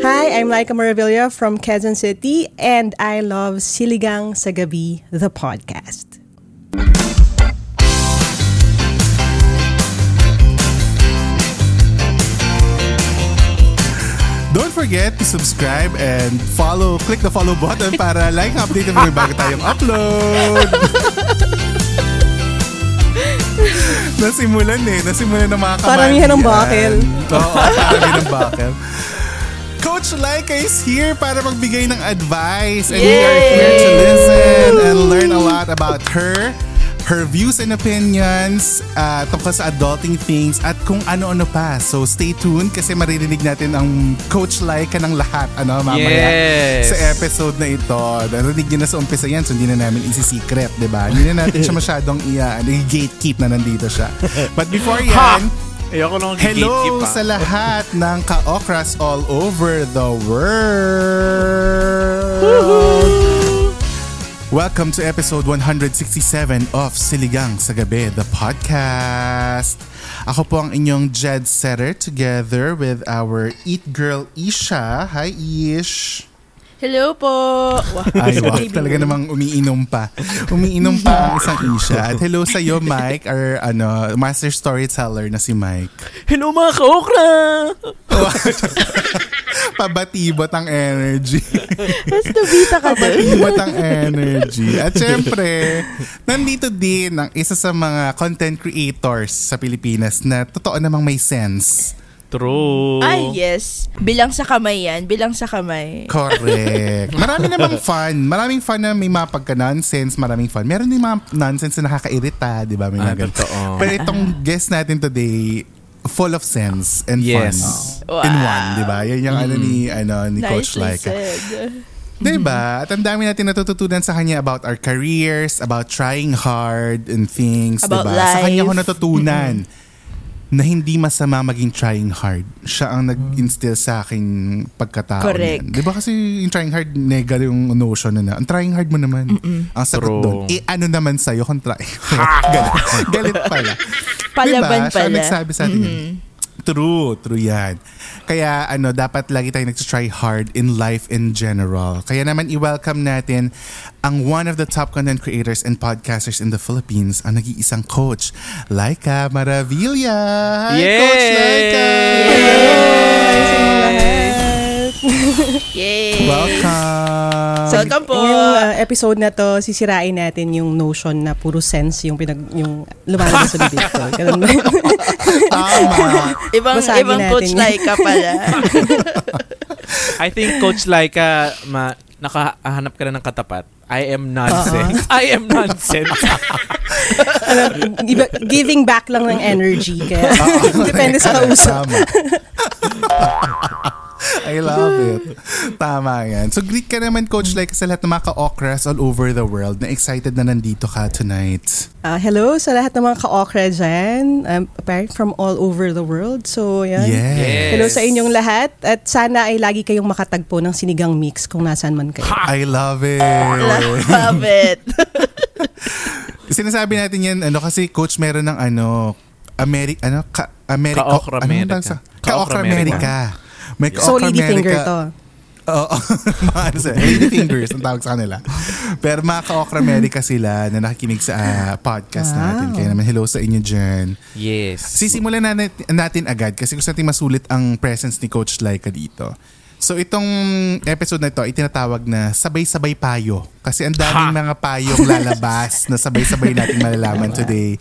Hi, I'm Laika Maravilla from Quezon City, and I love Siligang sa Gabi, the podcast. Don't forget to subscribe and follow, click the follow button para like update mo bago tayong upload. Nasimulan eh. Nasimulan ng mga kamandian. Paramihan ng bakel. Oo, paramihan ng bakel. Coach Laika is here para magbigay ng advice and we are here to listen and learn a lot about her her views and opinions uh, tungkol sa adulting things at kung ano-ano pa. So stay tuned kasi maririnig natin ang Coach Laika ng lahat ano, mamaya Yes. sa episode na ito. Narinig niyo na sa umpisa yan so hindi na namin isi-secret, di ba? Hindi na natin siya masyadong iya, gatekeep na nandito siya. But before yan, Ayoko nang Hello sa lahat ng ka-okras all over the world! Welcome to episode 167 of Siligang sa Gabi, the podcast. Ako po ang inyong Jed Setter together with our Eat Girl Isha. Hi Ish! Hello po! Wow. Ay, wow. Talaga namang umiinom pa. Umiinom pa ang isang Isha. At hello sa iyo, Mike, our ano, master storyteller na si Mike. Hello mga ka-okra! Pabatibot ang energy. Basta bita ka. Pabatibot ang energy. At syempre, nandito din ang isa sa mga content creators sa Pilipinas na totoo namang may sense. True. Ay, yes. Bilang sa kamay yan. Bilang sa kamay. Correct. Marami namang fun. Maraming fun na may mga pagka-nonsense. Maraming fun. Meron din mga nonsense na nakakairita. Di ba? May Ah, totoo. Pero itong guest natin today, full of sense and Yes. fun. In Wow. one, di ba? Yan yung ano ni, ano, ni Coach Nicely Laika. said. Diba? At ang dami natin natututunan sa kanya about our careers, about trying hard and things. About diba? Sa kanya ko life. natutunan na hindi masama maging trying hard. Siya ang nag-instill sa akin pagkatao. Correct. Di ba kasi yung trying hard, nega yung notion na na, ang trying hard mo naman. Ang sagot True. doon, eh ano naman sa'yo kung try. galit, galit pala. Palaban diba? Siya ang pala. nagsabi sa atin. yun. True, true yan. Kaya ano, dapat lagi tayo nag-try hard in life in general. Kaya naman i-welcome natin ang one of the top content creators and podcasters in the Philippines, ang nag-iisang coach, Laika Maravilla. Hi, Yay! Coach Laika! Yay! Welcome! Welcome po! Ngayong uh, episode na to, sisirain natin yung notion na puro sense yung pinag yung lumalabas sa bibig ko. Ganun ba? Tama. ibang Basagin ibang coach. Laika pala. I think Coach Laika, ma, nakahanap ka na ng katapat. I am nonsense. I am nonsense. ano, giving back lang ng energy. Kaya depende sa kausap. I love it. Tama yan. So greet ka naman Coach like sa lahat ng mga ka-okras all over the world na excited na nandito ka tonight. Ah, hello sa lahat ng mga ka-okra dyan. Um, apparent from all over the world. So, yan. Yes. Hello sa inyong lahat. At sana ay lagi kayong makatagpo ng sinigang mix kung nasaan man kayo. I love it. Love it. Sinasabi natin yan, ano, kasi coach meron ng ano, Ameri ano, ka, America. Ka-Okra ano America. sa- Ka-Okra Ka-Okra America. May So, lady finger America. to. Oo. mga ano sila, lady fingers ang tawag sa kanila. Pero mga ka-Okra America sila na nakikinig sa ah, podcast natin. Kaya naman hello sa inyo dyan. yes. Sisimulan na natin, natin agad kasi gusto natin masulit ang presence ni Coach Laika dito. So itong episode na ito ay tinatawag na sabay-sabay payo. Kasi ang daming mga payong lalabas na sabay-sabay natin malalaman today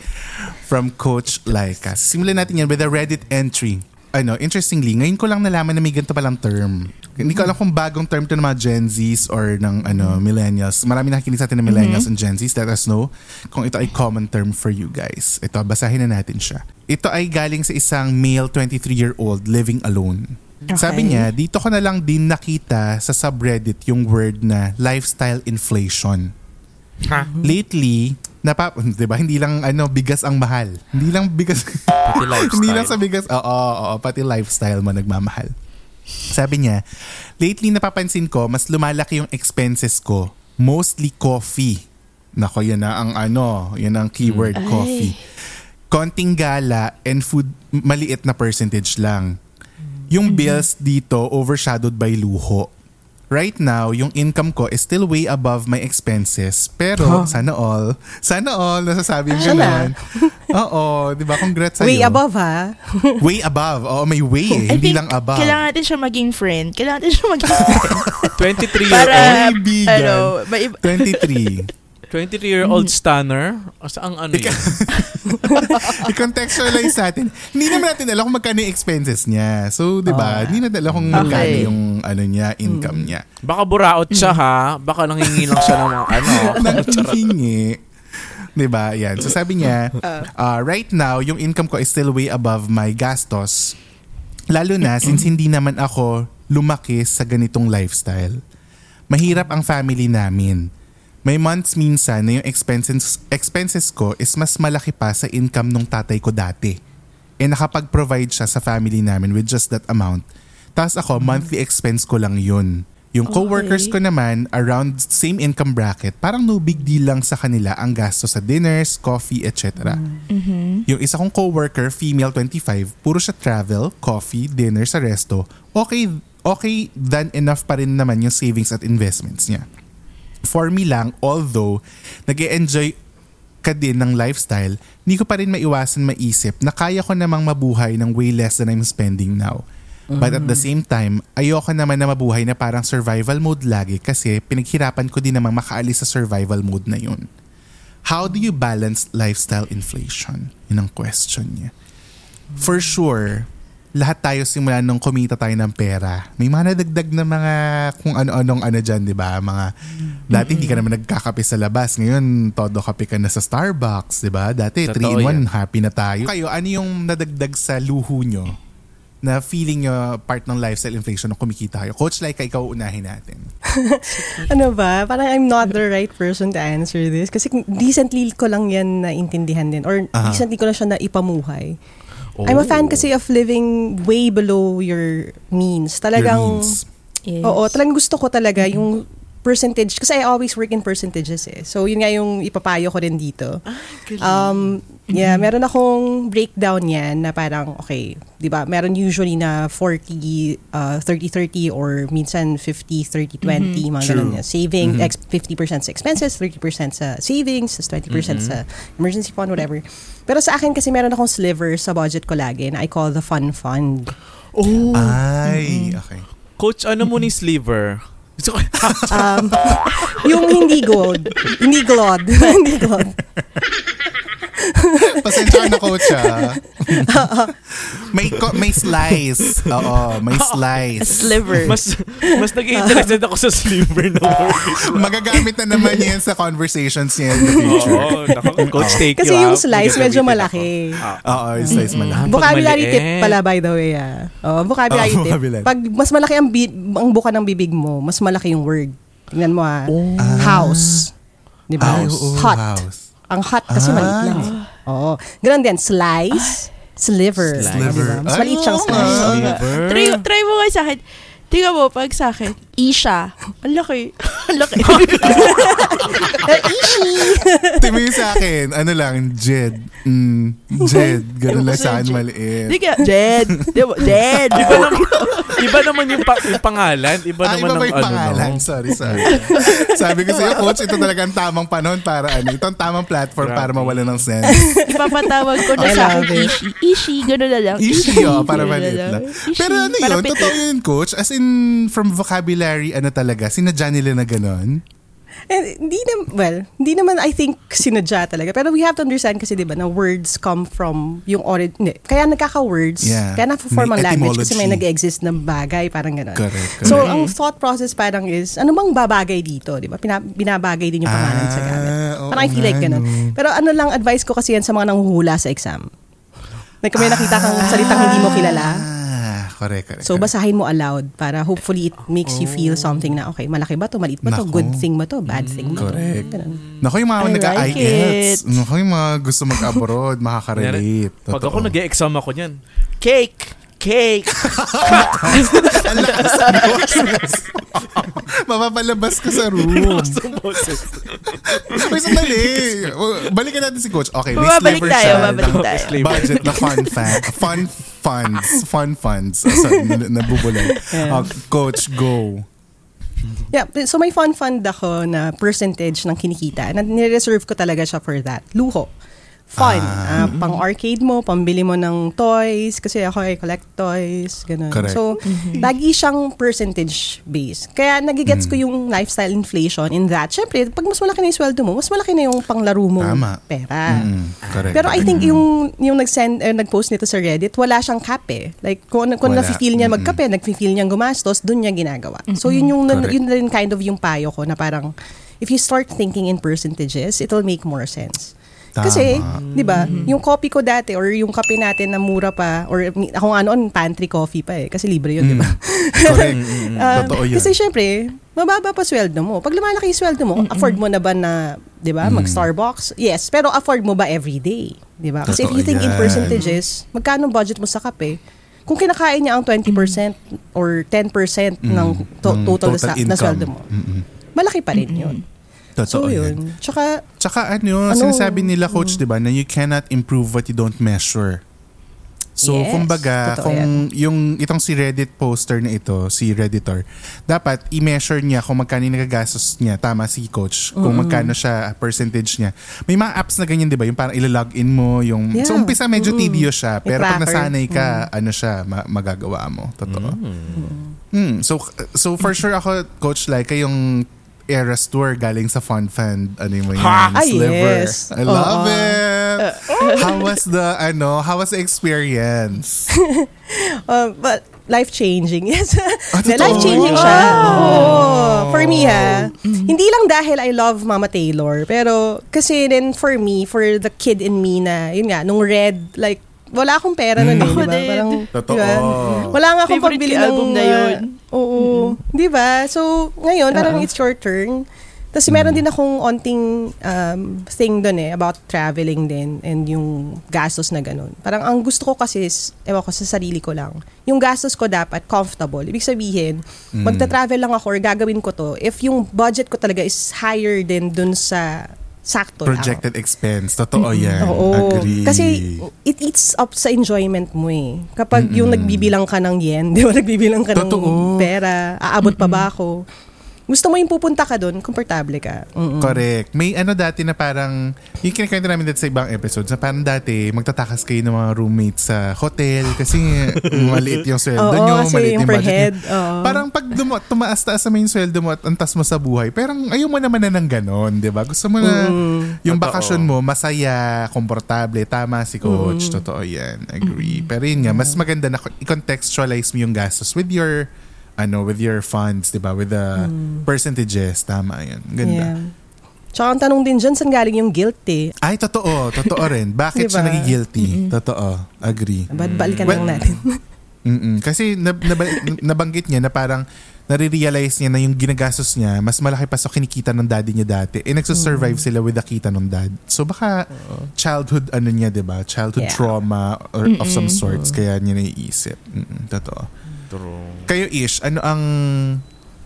from Coach Laika. Simulan natin yan with a Reddit entry. Ano, interestingly, ngayon ko lang nalaman na may ganito palang term. Hindi ko alam kung bagong term to ng mga Gen Zs or ng ano, millennials. Marami nakikinig sa atin ng millennials and Gen Zs. Let us know kung ito ay common term for you guys. Ito, basahin na natin siya. Ito ay galing sa isang male 23-year-old living alone. Sabi niya, dito ko na lang din nakita sa subreddit yung word na lifestyle inflation. Ha? Lately, napa, 'di ba? Hindi lang ano bigas ang mahal. Hindi lang bigas Pati lifestyle. Hindi lang sa bigas. Oo, oo, oo, pati lifestyle mo nagmamahal. Sabi niya, lately napapansin ko mas lumalaki yung expenses ko. Mostly coffee. Nako, yan na ang ano, yan ang keyword, coffee. Konting gala and food, maliit na percentage lang. Yung bills dito overshadowed by luho. Right now, yung income ko is still way above my expenses. Pero, sana all, sana all, nasasabi yung Sana. ganun. Oo, di ba? Congrats sa'yo. Way above ha. Way above. Oo, may way eh. I Hindi think lang above. Kailangan natin siya maging friend. Kailangan natin siya maging friend. 23 year Para, old. Kaibigan. ano, may iba- 23. 23 year old stunner. Saan ano yun? I-contextualize natin. Hindi naman natin alam kung magkano yung expenses niya. So, di ba? Hindi natin alam kung magkano Okay. yung ano niya, income niya. Baka buraot siya ha. Baka nangingi lang siya ng mga ano. Nanghihingi. Di ba? Yan. So, sabi niya, uh, right now, yung income ko is still way above my gastos. Lalo na since hindi naman ako lumaki sa ganitong lifestyle. Mahirap ang family namin. May months minsan na yung expenses, expenses ko is mas malaki pa sa income nung tatay ko dati. E nakapag-provide siya sa family namin with just that amount. Tapos ako, monthly expense ko lang yun. Yung co-workers ko naman, around same income bracket, parang no big deal lang sa kanila ang gasto sa dinners, coffee, etc. Yung isa kong co-worker, female 25, puro siya travel, coffee, dinner sa resto. Okay, okay than enough pa rin naman yung savings at investments niya. For me lang, although nag enjoy ka din ng lifestyle, hindi ko pa rin maiwasan maisip na kaya ko namang mabuhay ng way less than I'm spending now. But at the same time, ayoko naman na mabuhay na parang survival mode lagi kasi pinaghirapan ko din namang makaalis sa survival mode na yun. How do you balance lifestyle inflation? Yun ang question niya. For sure, lahat tayo simula nung kumita tayo ng pera. May mga nadagdag na mga kung ano-anong ano dyan, di ba? Mga, dati hindi ka naman nagkakape sa labas. Ngayon, todo kape ka na sa Starbucks, di ba? Dati, Totoo 3-in-1, yan. happy na tayo. Kayo, ano yung nadagdag sa luho nyo na feeling nyo part ng lifestyle inflation nung kumikita kayo? Coach, like, ikaw unahin natin. ano ba? Parang I'm not the right person to answer this. Kasi decently ko lang yan naintindihan din. Or Aha. decently ko lang siya na ipamuhay. I'm a fan kasi of living way below your means. Talagang, Your means. Yes. oo, talagang gusto ko talaga yung percentage. Kasi I always work in percentages eh. So, yun nga yung ipapayo ko rin dito. Um, yeah, meron akong breakdown yan na parang, okay, di ba, meron usually na 40, uh, 30-30 or minsan 50-30-20, mga True. ganun. yan. Saving, ex- 50% sa expenses, 30% sa savings, tas 20% sa emergency fund, whatever. Pero sa akin kasi meron akong sliver sa budget ko lagi na I call the fun fund. Oh. Ay, okay. Coach, ano mo ni sliver? Gusto ko, Um, yung hindi gold. Hindi glod. hindi glod. Pasensya na coach ah. may, ko- may slice. Oo, may slice. Sliver. mas mas nag-interested ako sa sliver na word. Magagamit na naman yan sa conversations niya in the future. Oo, naku, coach, take Kasi you yung slice medyo malaki. Oo, yung slice. Pag Vocabulary tip pala by the way ah. Oh, vocabulary Oh, tip. vocabulary. Pag mas malaki ang, bi- ang buka ng bibig mo, mas malaki yung word. Tingnan mo ah. House. Di ba? Oo, hot. house. Ang hot kasi Ah. maliit lang. Oo. Ganun din. Slice. Sliver. Sliver. Di ba? Mas Ay, maliit siyang oo slice. nga. Sliver. Try, try mo nga sa akin. Tingnan mo, pag sa akin, Isha. Ang laki. Ang laki. Timo yung sa akin, ano lang, Jed. Mm, Jed. Ganun lang sa akin maliit. Hindi ka, Jed. Di ba? Jed. Iba naman, iba naman yung, pa, yung pangalan. Iba Ah, naman iba ba ng yung ano. pangalan? no? Sorry, sorry. Sabi ko sa'yo, coach, ito talaga ang tamang panahon para ano. Ito ang tamang platform para mawala ng sense. Ipapatawag ko na sa akin. Ishi. Ishi, gano'n na lang. Ishi, oh, para Ganun na maliit lang. Ishi. Pero ano yun, totoo yun, coach? As in, from vocabulary, ano talaga, sinadya nila na ganon? And hindi na, well, hindi naman I think sinadya talaga. Pero we have to understand kasi 'di ba na words come from yung origin. Kaya nagkaka-words. Yeah. Kaya na-form ang language kasi may nag-exist na bagay, parang gano'n. Correct, So, correct. ang thought process parang is, ano bang babagay dito? Di ba? Pina, binabagay din yung pangalan sa gamit. Ah, Parang I feel like nga, gano'n. no. Pero ano lang, advice ko kasi yan sa mga nanghuhula sa exam. Like, kung may nakita kang salitang hindi mo kilala, Ah, correct, correct. So, correct. basahin mo aloud para hopefully it makes you feel something na, okay, malaki ba to, maliit ba to, Nako. good thing ba to, bad thing ba to. Correct. Ganun. Naku, yung mga I nag-IELTS. like it. Naku, yung mga gusto mag-abroad, makaka-relate. Pag ako nag-exam ako niyan, cake! Cake! Ang lakas ng boses. Mapapalabas ka sa room. Uy, sandali. Balikan natin si Coach. Okay, may Bumabalik sliver tayo, siya. babalik tayo. Budget na fun fan. Fun funds. Fun funds. N- nabubulay. Uh, Coach, go. Yeah, so may fun fund ako na percentage ng kinikita na nireserve ko talaga siya for that. Luho. Fun. Ah, pang arcade mo, pambili mo ng toys, kasi ako ay collect toys, ganun. Correct. So, lagi siyang percentage based. Kaya nagigets ko yung lifestyle inflation in that. Siyempre, pag mas malaki na yung sweldo mo, mas malaki na yung panglaro mo Tama. pera. Mm, correct. Pero I think yung yung nag-send eh, nag-post nito sa Reddit, wala siyang cap eh. Like kung kung Wala. nafe-feel niya magkape, nafe-feel niya gumastos, doon niya ginagawa. So yun yung Correct. yun rin kind of yung payo ko na parang if you start thinking in percentages, it'll make more sense. Tama. Kasi, 'di ba, yung coffee ko dati or yung kape natin na mura pa or ako nga noon pantry coffee pa eh kasi libre yun, 'di ba? Correct. Um, Totoo yun. Kasi syempre, mababa pa sweldo mo. Pag lumalaki yung sweldo mo, afford mo na ba na, 'di ba, Mm. mag-Starbucks? Yes, pero afford mo ba every day? 'Di ba? Kasi if Totoo you think in yan. percentages, magkano budget mo sa kape? Kung kinakain niya ang 20% or 10% ng, to- Mm. Ng total, total sa, na income. sweldo mo, Mm-mm. malaki pa rin yun. Totoo So yan. yun. Tsaka, Tsaka ano, Ano? sinasabi nila coach, 'di ba, na you cannot improve what you don't measure. So, Yes, kumbaga, kung yung itong si Reddit poster na ito, si Redditor, dapat i-measure niya kung magkano yung nagagastos niya, tama si coach, kung magkano siya percentage niya. May mga apps na ganyan, 'di ba? Yung parang ilalog in mo, yung Yeah. so umpisa medyo Mm-mm. tedious siya, pero pag nasanay ka, ano siya, ma- magagawa mo. Totoo. Hmm, so so for sure ako coach like yung Eras Tour galing sa Fun Fan ano yung yan, Ah, Sliver. yes. I love Oo. it. how was the ano, how was the experience? uh, but life-changing. Yes. Ah, life-changing siya. Oo. For me ha. Hindi lang dahil I love Mama Taylor, pero kasi then for me, for the kid in me na, yun nga, nung red, like, wala akong pera nun eh. Ako di ba? Parang, Totoo. di ba? Wala nga akong Favorite pambili ko ng... album na yun. uh, oo. Di ba? So, ngayon, parang Oo. it's your turn. Tapos meron din akong onting um, thing doon eh, about traveling din and yung gastos na ganun. Parang ang gusto ko kasi is, ewan ko, sa sarili ko lang, yung gastos ko dapat comfortable. Ibig sabihin, magta-travel lang ako or gagawin ko to if yung budget ko talaga is higher din dun sa sakto lang. Projected expense. Totoo yan. Oo. Agree. Kasi it eats up sa enjoyment mo eh. Kapag yung nagbibilang ka ng yen, di ba nagbibilang ka ng Totoo. pera, aabot pa ba ako? Gusto mo yung pupunta ka doon, komportable ka. Mm-mm. Correct. May ano dati na parang, yung kinikwento namin dati sa ibang episodes, na parang dati, magtatakas kayo ng mga roommates sa hotel kasi maliit yung sweldo Oo, nyo, kasi maliit yung yung budget head. nyo. oo. Parang pag dum- tumaas-taas naman yung sweldo mo at antas mo sa buhay, parang ayaw mo naman na ng ganon, di ba? Gusto mo na yung Totoo. bakasyon mo, masaya, komportable, tama si coach, totoo yan, agree. Pero yun nga, mas maganda na i-contextualize mo yung gastos with your ano with your funds, 'di ba? With the percentages, tama 'yan. Ganda. Yeah. Tsaka ang tanong din dyan, saan galing yung guilt eh? Ay, totoo. Totoo rin. Bakit siya Diba? naging guilty? Totoo. Agree. Ba't balikan Well- lang natin? Mm-mm. Kasi nab- nab- nabanggit niya na parang nare-realize niya na yung ginagastos niya, mas malaki pa sa kinikita ng daddy niya dati. Eh, nagsusurvive sila with the kita ng dad. So, baka childhood, ano niya, di ba? Childhood Yeah. trauma or of some sorts. Kaya niya naiisip. Mm-mm. Totoo. Kayo, Ish, ano ang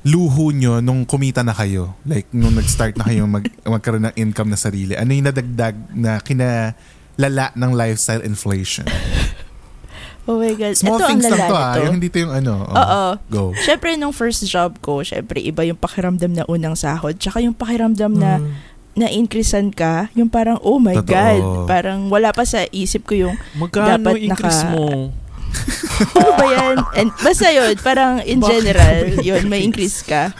luho nyo nung kumita na kayo? Like, nung nag-start na kayo mag- magkaroon ng income na sarili. Ano yung nadagdag na kinalala ng lifestyle inflation? Oh my God. Small Ito things ang lang to ah. nito. Yung hindi to yung ano. oh, Oo. Go. Siyempre, nung first job ko, siyempre, iba yung pakiramdam na unang sahod. Tsaka yung pakiramdam na na-increasean ka, yung parang, oh my Totoo. God. Parang wala pa sa isip ko yung, Magkano Dapat increase naka- mo? ano ba yan? And, basta yun, parang in general, yun, may increase ka.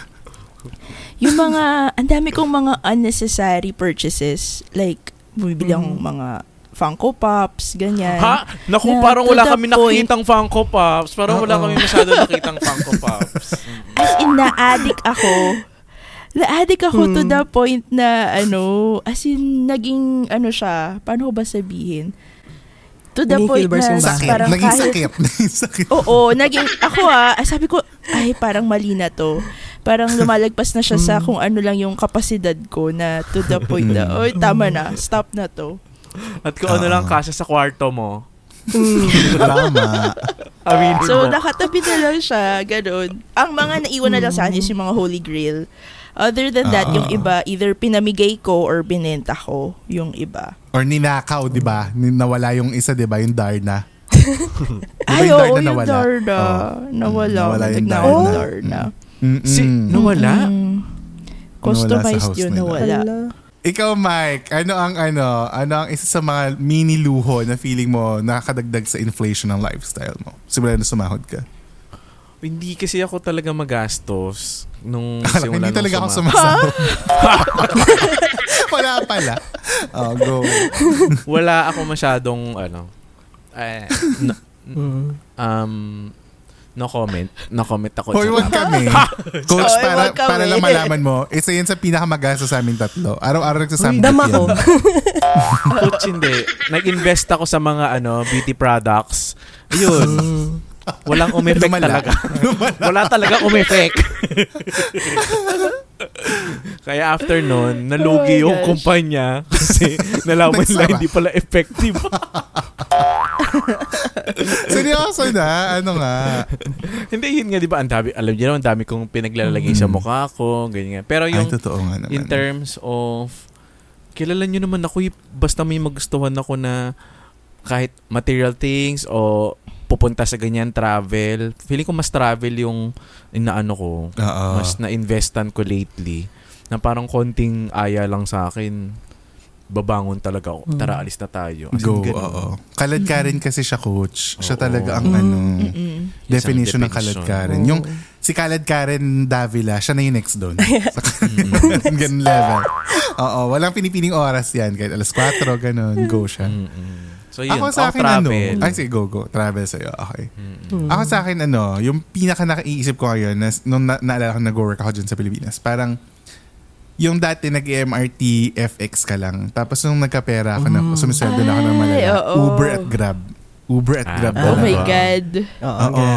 yung mga, ang dami kong mga unnecessary purchases. Like, bumibili akong mga Funko Pops, ganyan. Ha? Naku, Na parang wala kami point- nakitang Funko Pops. Parang wala Oo. kami masyado nakitang Funko Pops. As in, na-addict ako. Na-addict ako to the point na, ano, as in, naging, ano siya, paano ko ba sabihin? To the Naging point na yung bahay. Sakit. parang Naging kahit, sakit. Naging sakit. Oo, naging, ako ah, ah, sabi ko, ay, parang mali na to. Parang lumalagpas na siya sa kung ano lang yung kapasidad ko na to the point na, oy, tama na, stop na to. At kung ano lang kasya sa kwarto mo. Tama. Aminin So, mo. nakatabi na lang siya, ganun. Ang mga naiwan na lang sa akin is yung mga Holy Grail. Other than that, Ah. yung iba, either pinamigay ko or binenta ko yung iba. Or ninakaw, di ba? Nawala yung isa, di ba? Yung Darna. Ay, yung oo, Darna yung nawala? Darna. Oo. Nawala. Nawala yung Darna. yung Darna. Mm-mm. Si, nawala? Mm. Customized house yun, nawala. Ala. Ikaw, Mike, ano ang ano, ano ang isa sa mga mini luho na feeling mo nakakadagdag sa inflation ng lifestyle mo? Simula na sumahod ka. Hindi kasi ako talaga magastos nung Akala simula hindi nung talaga ako suma- sumasahod. Wala pala. Oh, go. Wala ako masyadong ano. Eh, no, Mm. um, no comment. No comment ako. Hoy, wag kami. Coach, Hoy, para, wag kami. para lang malaman mo, isa yan sa pinakamagastos sa aming tatlo. Araw-araw nagsasama. Dama ko. Coach, hindi. Nag-invest ako sa mga ano beauty products. Ayun. Walang Lumala. talaga. Wala talaga umeffect. Kaya after nun, nalugi Oh yung gosh. kumpanya kasi nalaman nila Nagsara. hindi pala effective. Seryoso na? Ano nga? hindi, yun nga, di ba? Ang dami, alam niyo naman, ang dami kong pinaglalagay sa mukha ko, ganyan. Pero Ay, yung totoo nga naman. in terms of kilala nyo naman ako basta may magustuhan ako na kahit material things o pupunta sa ganyan travel feeling ko mas travel yung inaano ko Oo. mas na-investan ko lately na parang konting aya lang sa akin babangon talaga ako tara alis na tayo As Go, oo. Kalad ka rin kasi siya, coach. Siya Oo. talaga ang Mm, ano, mm-mm. definition ng definition. kalad ka rin. Yung si Kalad Karen Davila, siya na yung next doon. ganun level. Oo, walang pinipiling oras yan. Kahit alas 4, ganun. Go siya. Mm-mm. So yun Ako sa oh, akin travel ano, ay sige, go, go. Travel sa'yo. Okay. Mm-mm. Ako sa akin ano, yung pinaka nakaiisip ko ngayon, na, nung na, naalala ko nag-work ako dyan sa Pilipinas, parang yung dati nag-MRT FX ka lang. Tapos nung nagkapera ako, na, sumisweldo na ako ng malala. Uber at Grab. Uber at Ah, Grab. Oh my. God. Oo.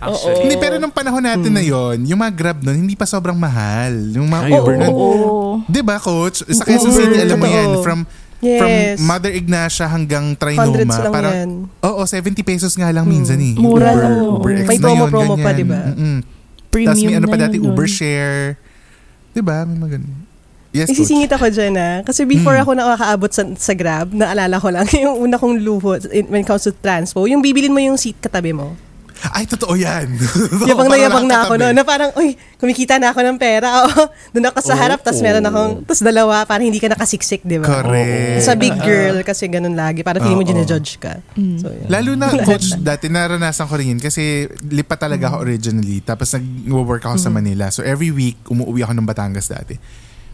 Actually, Oo. Hindi, pero nung panahon natin na yon yung mga Grab nun, hindi pa sobrang mahal. Yung mga Ay, Uber oo. nun. Oo. Di ba, coach? Sa Quezon City, alam mo yan, from Yes. from Mother Ignacia hanggang Hundreds Trinoma. lang parang, yan. Oo, 70 pesos nga lang minsan eh. Mura Uber, lang. Uber X May promo-promo pa, di ba? Mm-mm. Premium Tapos may ano pa dati, Uber? Share. Di ba? May mga ganun. Yes. Isisingit ako dyan ah. Kasi before Mm. ako nakakaabot sa, sa Grab, naalala ko lang, yung una kong luho when it comes to transpo, yung bibilin mo yung seat katabi mo. Ay, totoo yan. yabang na Parang yabang na ako nakakatabi. no, na parang, uy, kumikita na ako ng pera. Oo, doon ako sa harap, tapos meron akong, tapos dalawa, para hindi ka nakasiksik, di ba? Correct. Sa big girl, kasi ganun lagi, para feeling mo Oo. ginajudge ka. So, yun. Lalo na, coach, dati naranasan ko rin yun kasi lipat talaga ako originally. Tapos nag-work ako sa Manila. So every week, umuwi ako ng Batangas dati.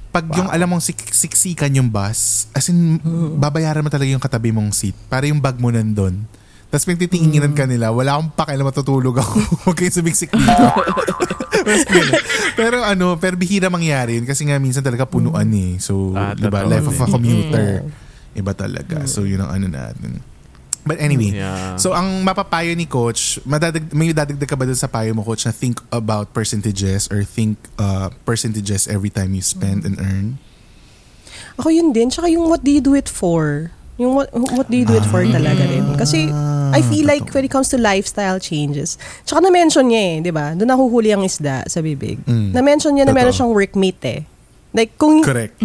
Pag yung alam mong sik- siksikan yung bus, as in, babayaran mo talaga yung katabi mong seat. Para yung bag mo nandun. Tapos pagtitinginan ka nila, wala akong pakialam matutulog ako. Huwag kayong sumiksik dito. Pero ano, pero bihira mangyari yun kasi nga minsan talaga punuan eh. So, Ah, di ba, totoo life of a din. commuter. Iba talaga. So, yun ang ano natin. But anyway, Yeah. so ang mapapayo ni coach, madadag, may dadagdag ka ba sa payo mo coach na think about percentages or think uh, percentages every time you spend and earn? Ako yun din. Tsaka yung what do you do it for? Yung what, what do you do it for talaga rin. Kasi I feel like totoo. when it comes to lifestyle changes, tsaka na-mention niya eh, di ba? Doon nahuhuli ang isda sa bibig. Mm. Na-mention niya na Totoo. meron siyang workmate eh. Like kung Correct.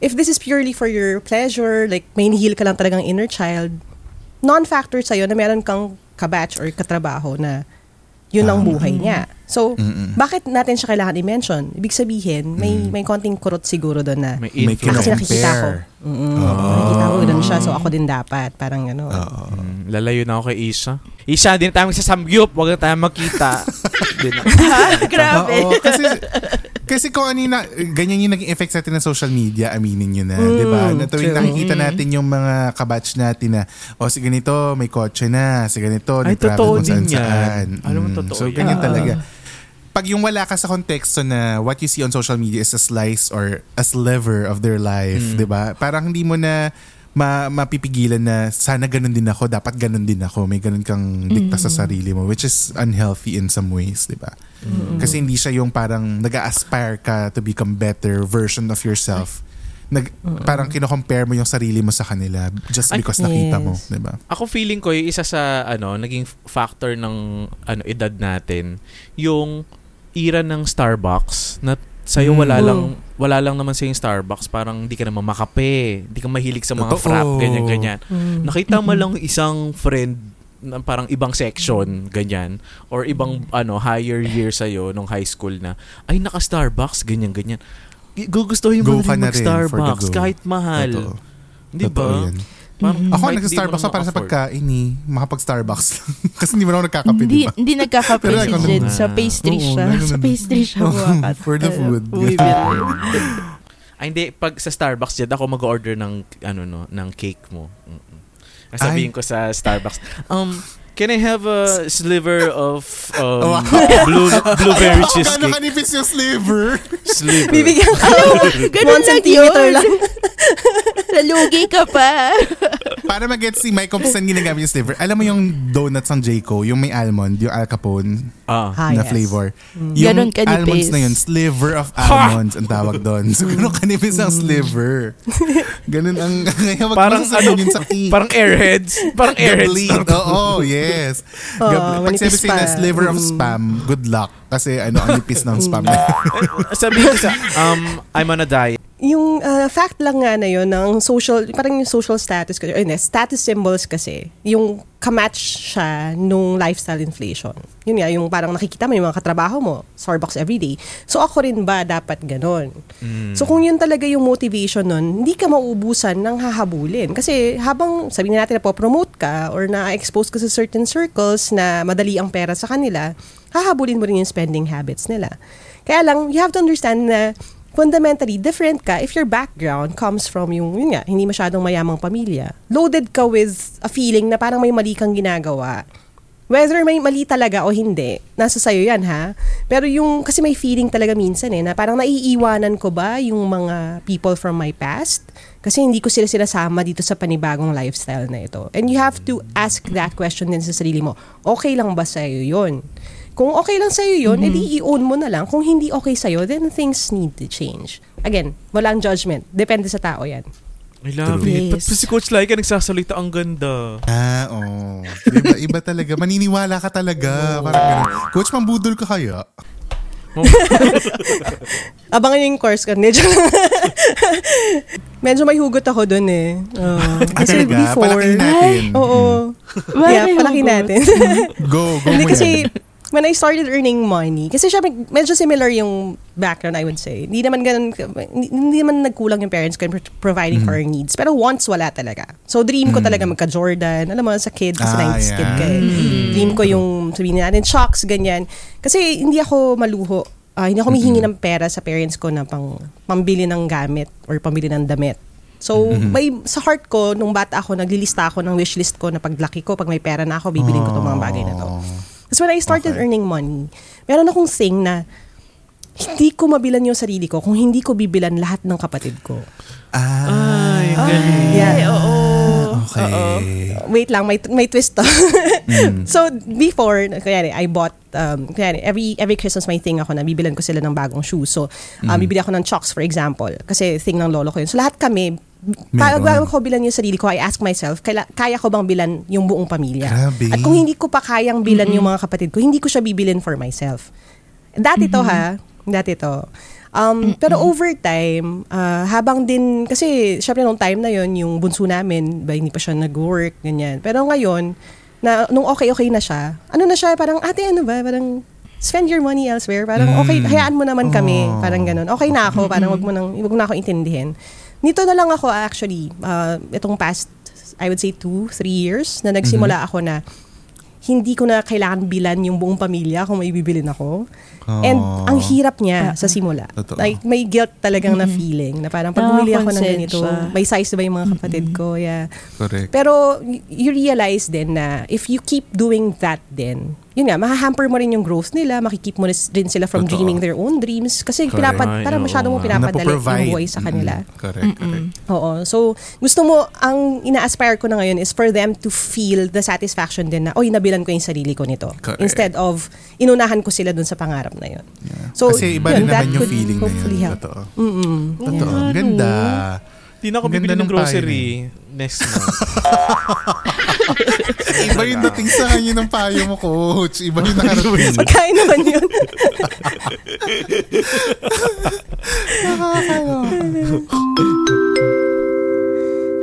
if this is purely for your pleasure, like may nihil ka lang talagang inner child, non-factor sa'yo na meron kang kabatch or katrabaho na yun ang buhay niya. So, Mm-mm. bakit natin siya kailangan i-mention? Ibig sabihin, may may konting kurot siguro doon na may May influence. kasi nakikita ko. compare. Mm-mm. Nakikita ko doon siya, so ako din dapat. Parang ano. Oo. Mm, lalayo na ako kay Isha. Isha, di na tayo magsasamgyup. Huwag na tayo magkita. Di na. Grabe. Oo, kasi Kasi kung ano yung na, ganyan yung naging effect sa atin ng social media, aminin nyo na, di ba? Na tuwing true. nakikita natin yung mga kabatch natin na, o si ganito, may kotse na, si ganito, Ay, totoo din yan. saan. Alam mo, Mm. totoo So, yan. ganyan Ah. talaga. Pag yung wala ka sa konteksto na what you see on social media is a slice or a sliver of their life, Mm. di ba? Parang hindi mo na ma mapipigilan na sana ganun din ako, dapat ganun din ako. May ganun kang dikta sa sarili mo, which is unhealthy in some ways, di ba? Kasi hindi siya yung parang nag-aspire ka to become better version of yourself. Nag, parang kino-compare mo yung sarili mo sa kanila just Ay, because nakita mo, yes. di ba? Ako feeling ko yung isa sa ano naging factor ng ano edad natin yung era ng Starbucks na sa'yo wala Mm. lang wala lang naman sa Starbucks parang hindi ka naman makape hindi ka mahilig sa mga Totoo. frap ganyan ganyan Mm. nakita mo lang isang friend na parang ibang section ganyan or ibang ano higher year sa nung high school na ay naka Starbucks ganyan ganyan gugustuhin mo Go ka rin na rin for the mag-Starbucks kahit mahal Totoo. di ba. Parang Mhm. Ako nag-Starbucks ako para sa pagkain eh. Makapag-Starbucks lang. Kasi hindi mo na ako nagkakape, Hindi, di ba? hindi nagkakape si Jed. Sa pastry Oo, siya. Sa pastry siya. For the food. Ay, hindi. Pag sa Starbucks dyan, ako mag-order ng, ano no, ng cake mo. Sabihin ko sa Starbucks, um, can I have a sliver of um, blue, blueberry cheesecake? kanipis yung sliver? Sliver. Bibigyan ka Ganun lang yun. lang. Nalugi ka pa. Para mag-get si Mike kung saan ginagamit yung sliver. Alam mo yung donuts ng Jayco, yung may almond, yung Al Capone Ah. Ah, na yes. flavor. Ganun Yung kanipis. almonds na yun, sliver of almonds ang tawag doon. So, gano'n kanipis ang sliver. Ganun ang, ngayon wag Parang ano, yun sa cake. Parang airheads. Parang airheads. Oo, yes. Oh, Gab- Pag sabi sa'yo na sliver of Mm. spam, good luck. Kasi ano, ang nipis ng spam na Sabihin ko sa, um, I'm on a diet. Yung uh, fact lang nga na yun ng social, parang yung social status kasi, ayun, eh, status symbols kasi, yung kamatch siya nung lifestyle inflation. Yun nga, yung parang nakikita mo yung mga katrabaho mo, Starbucks everyday. So ako rin ba dapat ganon? So kung yun talaga yung motivation nun, hindi ka mauubusan ng hahabulin. Kasi habang sabihin natin na po-promote ka or na-expose ka sa certain circles na madali ang pera sa kanila, hahabulin mo rin yung spending habits nila. Kaya lang, you have to understand na fundamentally different ka if your background comes from yung, yun nga, hindi masyadong mayamang pamilya. Loaded ka with a feeling na parang may mali kang ginagawa. Whether may mali talaga o hindi, nasa sayo yan ha. Pero yung, kasi may feeling talaga minsan eh, na parang naiiwanan ko ba yung mga people from my past? Kasi hindi ko sila sinasama dito sa panibagong lifestyle na ito. And you have to ask that question din sa sarili mo. Okay lang ba sa'yo yun? Kung okay lang sa'yo yun, edi i-own mo na lang. Kung hindi okay sa'yo, then things need to change. Again, walang judgment. Depende sa tao yan. I love True. it. Yes. Yes. Si Coach Laika nagsasalita ang ganda. Ah, oo. Iba, iba talaga. Maniniwala ka talaga. Parang ganun. Coach, mambudol ka kaya? Abangan niyo yung course ko. Medyo, medyo may hugot ako dun eh. Oo. Ah, kasi talaga? before, Palaking natin. oo. yeah, Bakit palaki hugot? natin. Go, go Hindi kasi, yan. When I started earning money, kasi syempre, medyo similar yung background, I would say. Hindi naman ganun, hindi, naman nagkulang yung parents ko in pro- providing for Mm-hmm. our needs. Pero once, wala talaga. So, dream ko talaga magka-Jordan. Alam mo, sa kid, kasi Ah, 90s kid yeah. ka eh. Dream ko yung, sabihin natin, shocks, ganyan. Kasi hindi ako maluho. Ah, hindi ako humihingi ng pera sa parents ko na pang pambili ng gamit or pambili ng damit. So, may sa heart ko, nung bata ako, naglilista ako ng wishlist ko na paglaki ko, pag may pera na ako, bibiling ko itong mga bagay na to. Kasi when I started Okay. earning money, meron akong thing na hindi ko mabilan yung sarili ko kung hindi ko bibilan lahat ng kapatid ko. Ah, Ay, galing. Yeah. Ay, oo. okay. Wait lang, may, may twist to. so, before, kaya I bought, um, kaya every, every Christmas may thing ako na bibilan ko sila ng bagong shoes. So, um, bibili ako ng chocks, for example. Kasi thing ng lolo ko yun. So, lahat kami, Meron. bago ko bilan yung sarili ko, I ask myself, kaila, kaya ko bang bilan yung buong pamilya? Grabe. At kung hindi ko pa kayang bilan yung mga kapatid ko, hindi ko siya bibilin for myself. Dati to ha, dati to. Um, pero over time, ah, habang din, kasi syempre nung time na yon yung bunso namin, ba, hindi pa siya nag-work, ganyan. Pero ngayon, na, nung okay-okay na siya, ano na siya, parang, ate, ano ba, parang, spend your money elsewhere. Parang, okay, hayaan mo naman kami. Parang ganun. Okay na ako, parang wag mo, nang, wag mo na ako intindihin. Nito na lang ako actually, ah, itong past, I would say two, three years, na nagsimula ako na, hindi ko na kailangan bilan yung buong pamilya kung may bibilin ako. And Oh. ang hirap niya sa simula. Totoo. Like, may guilt talagang na feeling na parang pag bumili ako ng ganito, may size ba yung mga kapatid ko? Yeah. Correct. Pero y- you realize din na if you keep doing that then, yun nga, mahahamper mo rin yung growth nila, makikip mo rin sila from Totoo. dreaming their own dreams kasi Correct. pinapad, Ay, parang oo masyado mo Napoprovide. yung buhay sa kanila. Mm, correct, correct. Oo. So, gusto mo, ang ina-aspire ko na ngayon is for them to feel the satisfaction din na, oy, nabilan ko yung sarili ko nito. Correct. Instead of, inunahan ko sila dun sa pangarap na yun. So, Kasi iba yun, rin naman yung feeling na hopefully yun. help. Totoo. Mm-mm. Totoo. Ganda. Hindi na ako ganda bibili ng nung payo next month. Iba yung dating sa kanya ng payo mo, coach. Iba yung nakarating. Pagkain naman yun.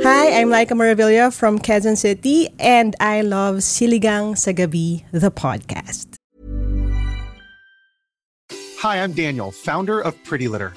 Hi, I'm Laika Maravilla from Quezon City, and I love Siligang sa Gabi, the podcast. Hi, I'm Daniel, founder of Pretty Litter.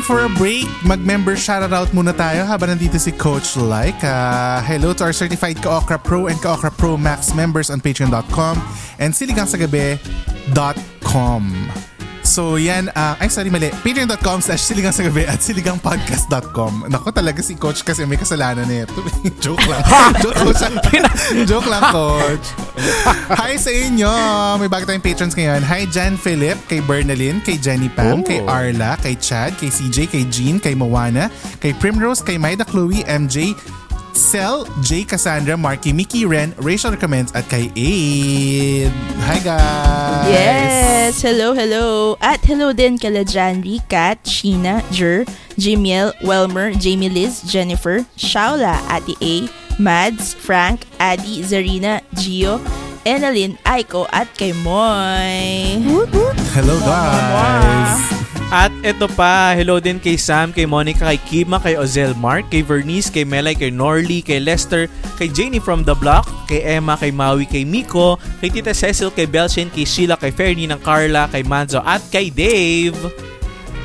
Time for a break. Mag-member shoutout muna tayo habang nandito si Coach Laika. Hello to our certified Ka-Okra Pro and Ka-Okra Pro Max members on patreon.com and siligangsagabi.com. So yan, ah, ay sorry mali, patreon.com slash siligangsagabi at siligangpodcast.com. Nako talaga si Coach kasi may kasalanan na ito. Joke lang. Joke. Joke lang, Coach. Hi sa inyo! May bago tayong patrons ngayon. Hi Jan Philip, kay Bernalyn, kay Jenny Pam, Oh. kay Arla, kay Chad, kay CJ, kay Jean, kay Moana, kay Primrose, kay Maida Chloe, MJ, Sel, J. Cassandra, Marky, Mickey, Ren, Rachel Recommends, at kay Aid. Hi guys! Yes! Hello, hello! At hello din kala Janry, Kat, Sheena, Jer, Jimiel, Welmer, Jamie Liz, Jennifer, Shaula, Ate A, Mads, Frank, Adi, Zarina, Gio, Enalyn, Aiko, at kay Moy. Hello guys! At ito pa, hello din kay Sam, kay Monica, kay Kima, kay Ozel Mark, kay Vernice, kay Melay, kay Norly, kay Lester, kay Janie from the block, kay Emma, kay Maui, kay Miko, kay Tita Cecil, kay Belshin, kay Sheila, kay Fernie ng Carla, kay Manzo, at kay Dave.